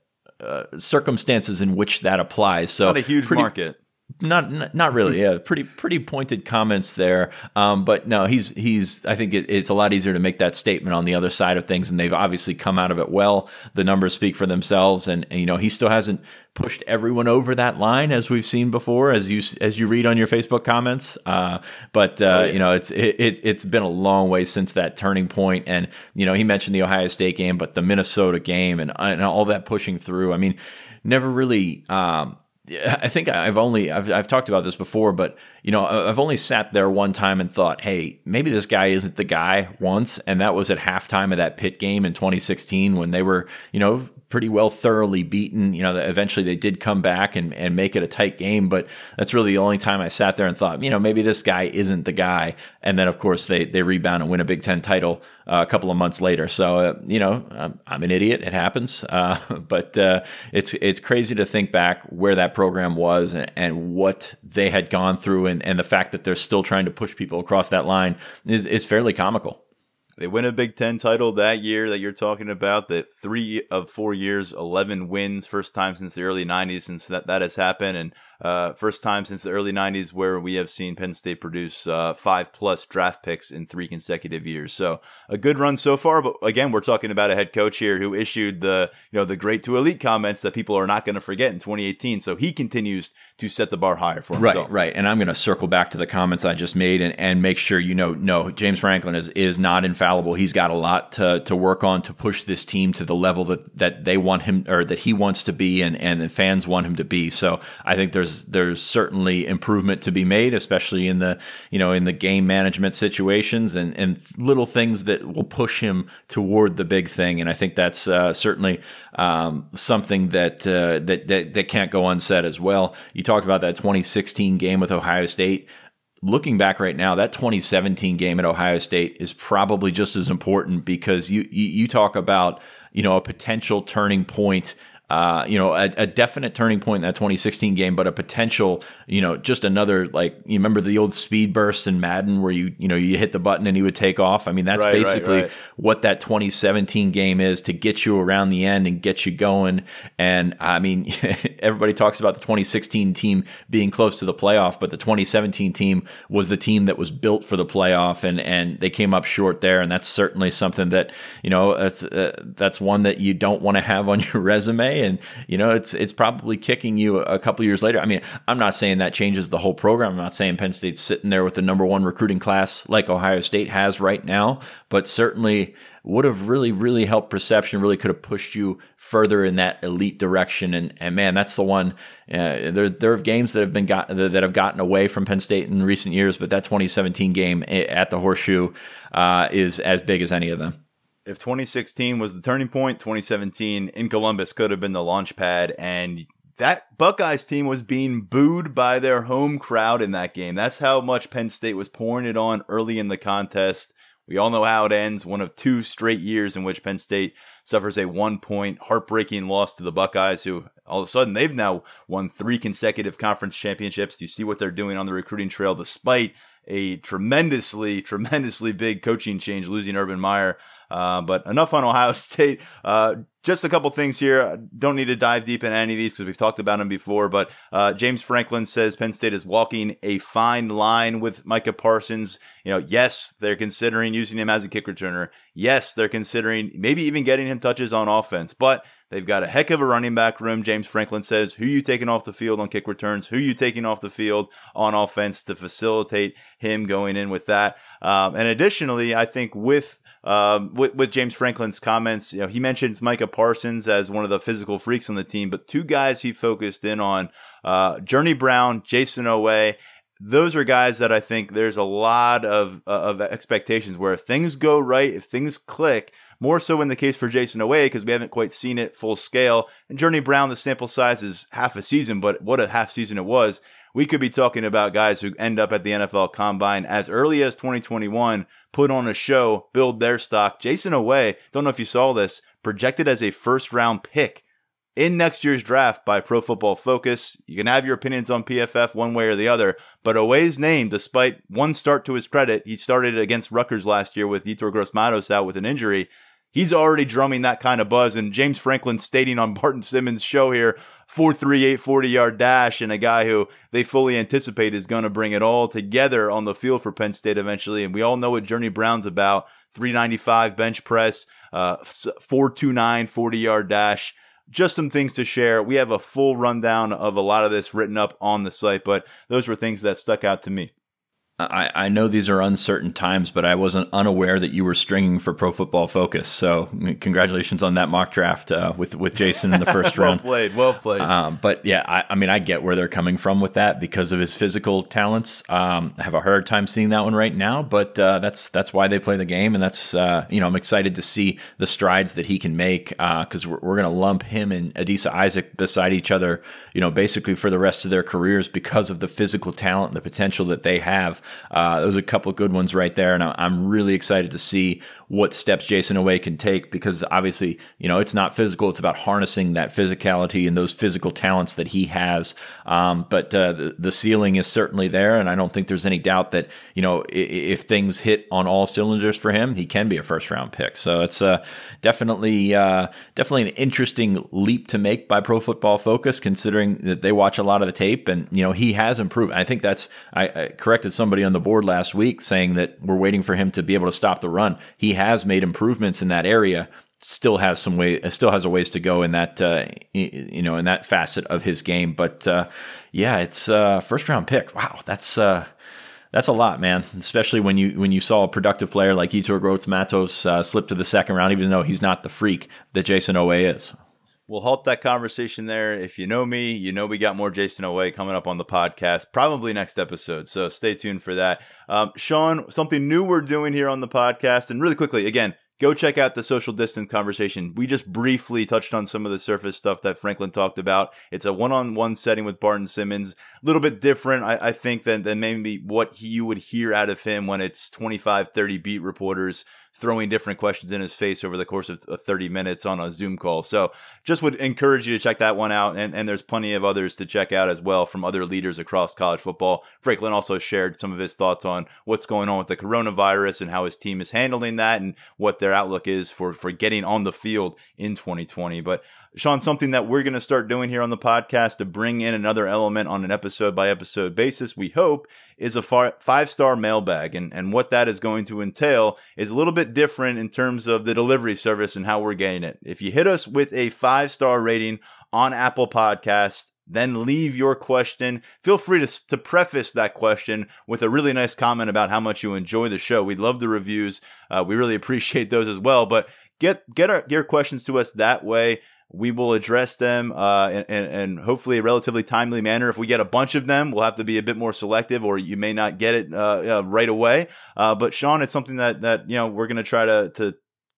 uh, circumstances in which that applies. So, not a huge pretty, market. Not, not really. Yeah, pretty, pretty pointed comments there. Um, but no, he's, he's. I think it, it's a lot easier to make that statement on the other side of things, and they've obviously come out of it well. The numbers speak for themselves, and, and you know he still hasn't pushed everyone over that line as we've seen before, as you as you read on your Facebook comments. Uh, but uh, oh, yeah. you know, it's it, it, it's been a long way since that turning point, and you know, he mentioned the Ohio State game, but the Minnesota game, and, and all that pushing through. I mean, never really. Um, I think I've only I've, I've talked about this before, but you know I've only sat there one time and thought, hey, maybe this guy isn't the guy once, and that was at halftime of that Pitt game in 2016 when they were you know pretty well thoroughly beaten. You know, eventually they did come back and, and make it a tight game, but that's really the only time I sat there and thought, you know, maybe this guy isn't the guy. And then, of course, they, they rebound and win a Big Ten title uh, a couple of months later. So, uh, you know, I'm, I'm, an idiot. It happens. Uh, but uh, it's, it's crazy to think back where that program was and, and what they had gone through. And, and the fact that they're still trying to push people across that line is, is fairly comical. They win a Big Ten title that year that you're talking about. That three of four years, eleven wins, first time since the early '90s since that that has happened, and uh, first time since the early 90s where we have seen Penn State produce uh, five plus draft picks in three consecutive years. So a good run so far. But again, we're talking about a head coach here who issued the, you know, the great to elite comments that people are not going to forget in 2018. So he continues to set the bar higher for himself. Right, right. And I'm going to circle back to the comments I just made and, and make sure you know, no, James Franklin is, is not infallible. He's got a lot to, to work on to push this team to the level that, that they want him or that he wants to be and, and the fans want him to be. So I think there's there's certainly improvement to be made, especially in the you know in the game management situations and and little things that will push him toward the big thing. And I think that's uh, certainly um, something that, uh, that that that can't go unsaid as well. You talked about that 2016 game with Ohio State looking back right now, that 2017 game at Ohio State is probably just as important because you you, you talk about you know a potential turning point uh, you know, a, a, definite turning point in that 2016 game, but a potential, you know, just another like you remember the old speed burst in Madden where you you know you hit the button and he would take off. I mean, that's right, basically right, right. what that 2017 game is to get you around the end and get you going. And I mean, everybody talks about the 2016 team being close to the playoff, but the 2017 team was the team that was built for the playoff, and and they came up short there. And that's certainly something that you know that's uh, that's one that you don't want to have on your resume and you know it's it's probably kicking you a couple years later. I mean, I'm not saying that changes the whole program. I'm not saying Penn State's sitting there with the number one recruiting class like Ohio State has right now, but certainly would have really, really helped perception, really could have pushed you further in that elite direction. And, and man, that's the one. Uh, there, there are games that have been got, that have gotten away from Penn State in recent years, but that 2017 game at the Horseshoe uh, is as big as any of them if 2016 was the turning point, 2017 in Columbus could have been the launch pad. And that Buckeyes team was being booed by their home crowd in that game. That's how much Penn State was pouring it on early in the contest. We all know how it ends. One of two straight years in which Penn State suffers a one point heartbreaking loss to the Buckeyes, who all of a sudden they've now won three consecutive conference championships. You see what they're doing on the recruiting trail despite a tremendously, tremendously big coaching change, losing Urban Meyer uh, but enough on Ohio State. Uh, just a couple things here. Don't need to dive deep in any of these because we've talked about them before. But uh, James Franklin says Penn State is walking a fine line with Micah Parsons. You know, yes, they're considering using him as a kick returner. Yes, they're considering maybe even getting him touches on offense. But They've got a heck of a running back room. James Franklin says, who you taking off the field on kick returns? Who you taking off the field on offense to facilitate him going in with that? Um, and additionally, I think with um, with, with, James Franklin's comments, you know, he mentions Micah Parsons as one of the physical freaks on the team, but two guys he focused in on, uh, Journey Brown, Jayson Oweh. Those are guys that I think there's a lot of, uh, of expectations where if things go right, if things click, more so in the case for Jayson Oweh because we haven't quite seen it full scale. And Journey Brown, the sample size is half a season, but what a half season it was. We could be talking about guys who end up at the NFL Combine as early as 2021, put on a show, build their stock. Jayson Oweh, don't know if you saw this, projected as a first round pick in next year's draft by Pro Football Focus. You can have your opinions on PFF one way or the other, but Oweh's name, despite one start to his credit, he started against Rutgers last year with Yetur Gross-Matos out with an injury he's already drumming that kind of buzz. And James Franklin stating on Barton Simmons' show here, 438 40 yard dash, and a guy who they fully anticipate is going to bring it all together on the field for Penn State eventually. And we all know what Journey Brown's about 395 bench press, uh, 429 40 yard dash. Just some things to share. We have a full rundown of a lot of this written up on the site, but those were things that stuck out to me. I, I know these are uncertain times, but I wasn't unaware that you were stringing for Pro Football Focus. So congratulations on that mock draft uh, with with Jayson in the first well round. Well played, well played. Um, but yeah, I, I, mean, I get where they're coming from with that because of his physical talents. Um, I have a hard time seeing that one right now, but uh, that's that's why they play the game, and that's uh, you know I'm excited to see the strides that he can make because uh, we're, we're going to lump him and Adisa Isaac beside each other, you know, basically for the rest of their careers because of the physical talent and the potential that they have. Uh, those are a couple of good ones right there, and I'm really excited to see what steps Jayson Oweh can take because obviously, you know, it's not physical; it's about harnessing that physicality and those physical talents that he has. Um, but uh, the, the, ceiling is certainly there, and I don't think there's any doubt that you know if, if, things hit on all cylinders for him, he can be a first round pick. So it's uh, definitely uh, definitely an interesting leap to make by Pro Football Focus, considering that they watch a lot of the tape, and you know he has improved. I think that's I, I corrected somebody on the board last week saying that we're waiting for him to be able to stop the run. He has made improvements in that area. Still has some way, still has a ways to go in that, uh, you know, in that facet of his game. But uh, yeah, it's uh, first round pick. Wow, that's uh, that's a lot, man. Especially when you when you saw a productive player like Yetur Gross-Matos uh, slip to the second round, even though he's not the freak that Jayson Oweh is. We'll halt that conversation there. If you know me, you know we got more Jayson Oweh coming up on the podcast, probably next episode. So stay tuned for that. Um, Sean, something new we're doing here on the podcast, and really quickly, again, go check out the social distance conversation. We just briefly touched on some of the surface stuff that Franklin talked about. It's a one-on-one setting with Barton Simmons, a little bit different, I, I think, than, than maybe what you would hear out of him when it's 25, 30 beat reporters throwing different questions in his face over the course of uh, 30 minutes on a Zoom call. So just would encourage you to check that one out. And, and there's plenty of others to check out as well from other leaders across college football. Franklin also shared some of his thoughts on what's going on with the coronavirus and how his team is handling that and what their outlook is for, for getting on the field in 2020. But Sean, something that we're going to start doing here on the podcast to bring in another element on an episode by episode basis, we hope, is a five star mailbag. And, and what that is going to entail is a little bit different in terms of the delivery service and how we're getting it. If you hit us with a five star rating on Apple Podcasts, then leave your question. Feel free to, to preface that question with a really nice comment about how much you enjoy the show. We love the reviews. Uh, we really appreciate those as well. But get get our, your questions to us that way we will address them uh, in, hopefully a relatively timely manner. If we get a bunch of them, we'll have to be a bit more selective, or you may not get it uh, uh, right away. Uh, but Sean, it's something that that you know we're going to try to to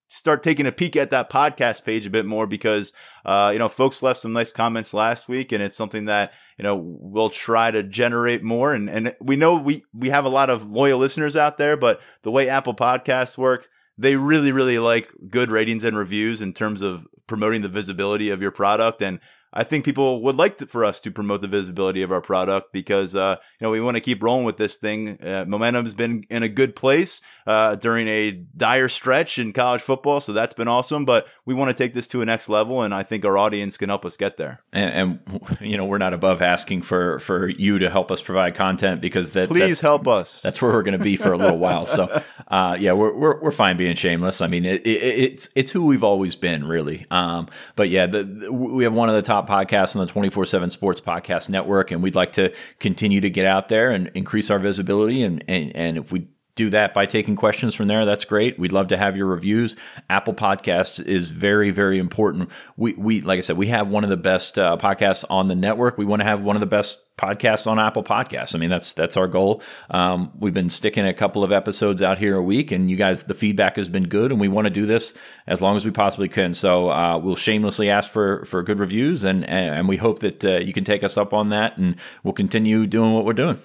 start taking a peek at that podcast page a bit more because uh, you know folks left some nice comments last week, and it's something that you know we'll try to generate more. And and we know we we have a lot of loyal listeners out there, but the way Apple Podcasts works they really, really like good ratings and reviews in terms of promoting the visibility of your product. And I think people would like to, for us to promote the visibility of our product because uh, you know we want to keep rolling with this thing. Uh, momentum's been in a good place uh, during a dire stretch in college football, so that's been awesome. But we want to take this to a next level, and I think our audience can help us get there. And, and you know we're not above asking for for you to help us provide content because that please help us. That's where we're going to be for a little while. So uh, yeah, we're, we're we're fine being shameless. I mean, it, it, it's it's who we've always been, really. Um, but yeah, the, the, we have one of the top podcasts on the twenty four seven Sports Podcast Network, and we'd like to continue to get out there and increase our visibility. And and, and if we do that by taking questions from there. That's great. We'd love to have your reviews. Apple Podcasts is very, very important. We, we like I said, we have one of the best uh, podcasts on the network. We want to have one of the best podcasts on Apple Podcasts. I mean, that's that's our goal. Um, we've been sticking a couple of episodes out here a week, and you guys, the feedback has been good, and we want to do this as long as we possibly can. So uh, we'll shamelessly ask for for good reviews, and and we hope that uh, you can take us up on that, and we'll continue doing what we're doing.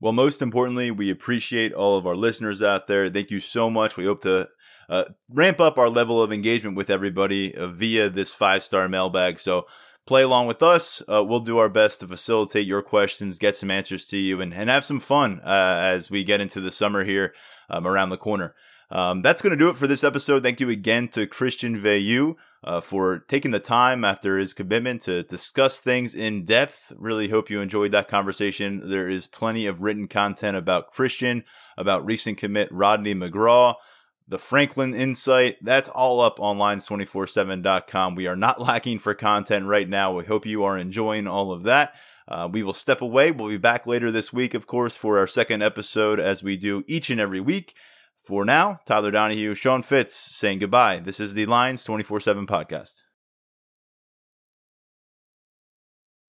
Well, most importantly, we appreciate all of our listeners out there. Thank you so much. We hope to uh, ramp up our level of engagement with everybody uh, via this five star mailbag. So play along with us. Uh, we'll do our best to facilitate your questions, get some answers to you, and, and have some fun uh, as we get into the summer here um, around the corner. Um, that's going to do it for this episode. Thank you again to Christian Veilleux uh, for taking the time after his commitment to discuss things in depth. Really hope you enjoyed that conversation. There is plenty of written content about Christian, about recent commit Rodney McGraw, the Franklin Insight. That's all up on lions247.com. We are not lacking for content right now. We hope you are enjoying all of that. Uh, we will step away. We'll be back later this week, of course, for our second episode, as we do each and every week. For now, Tyler Donohue, Sean Fitz saying goodbye. This is the Lions 24 7 podcast.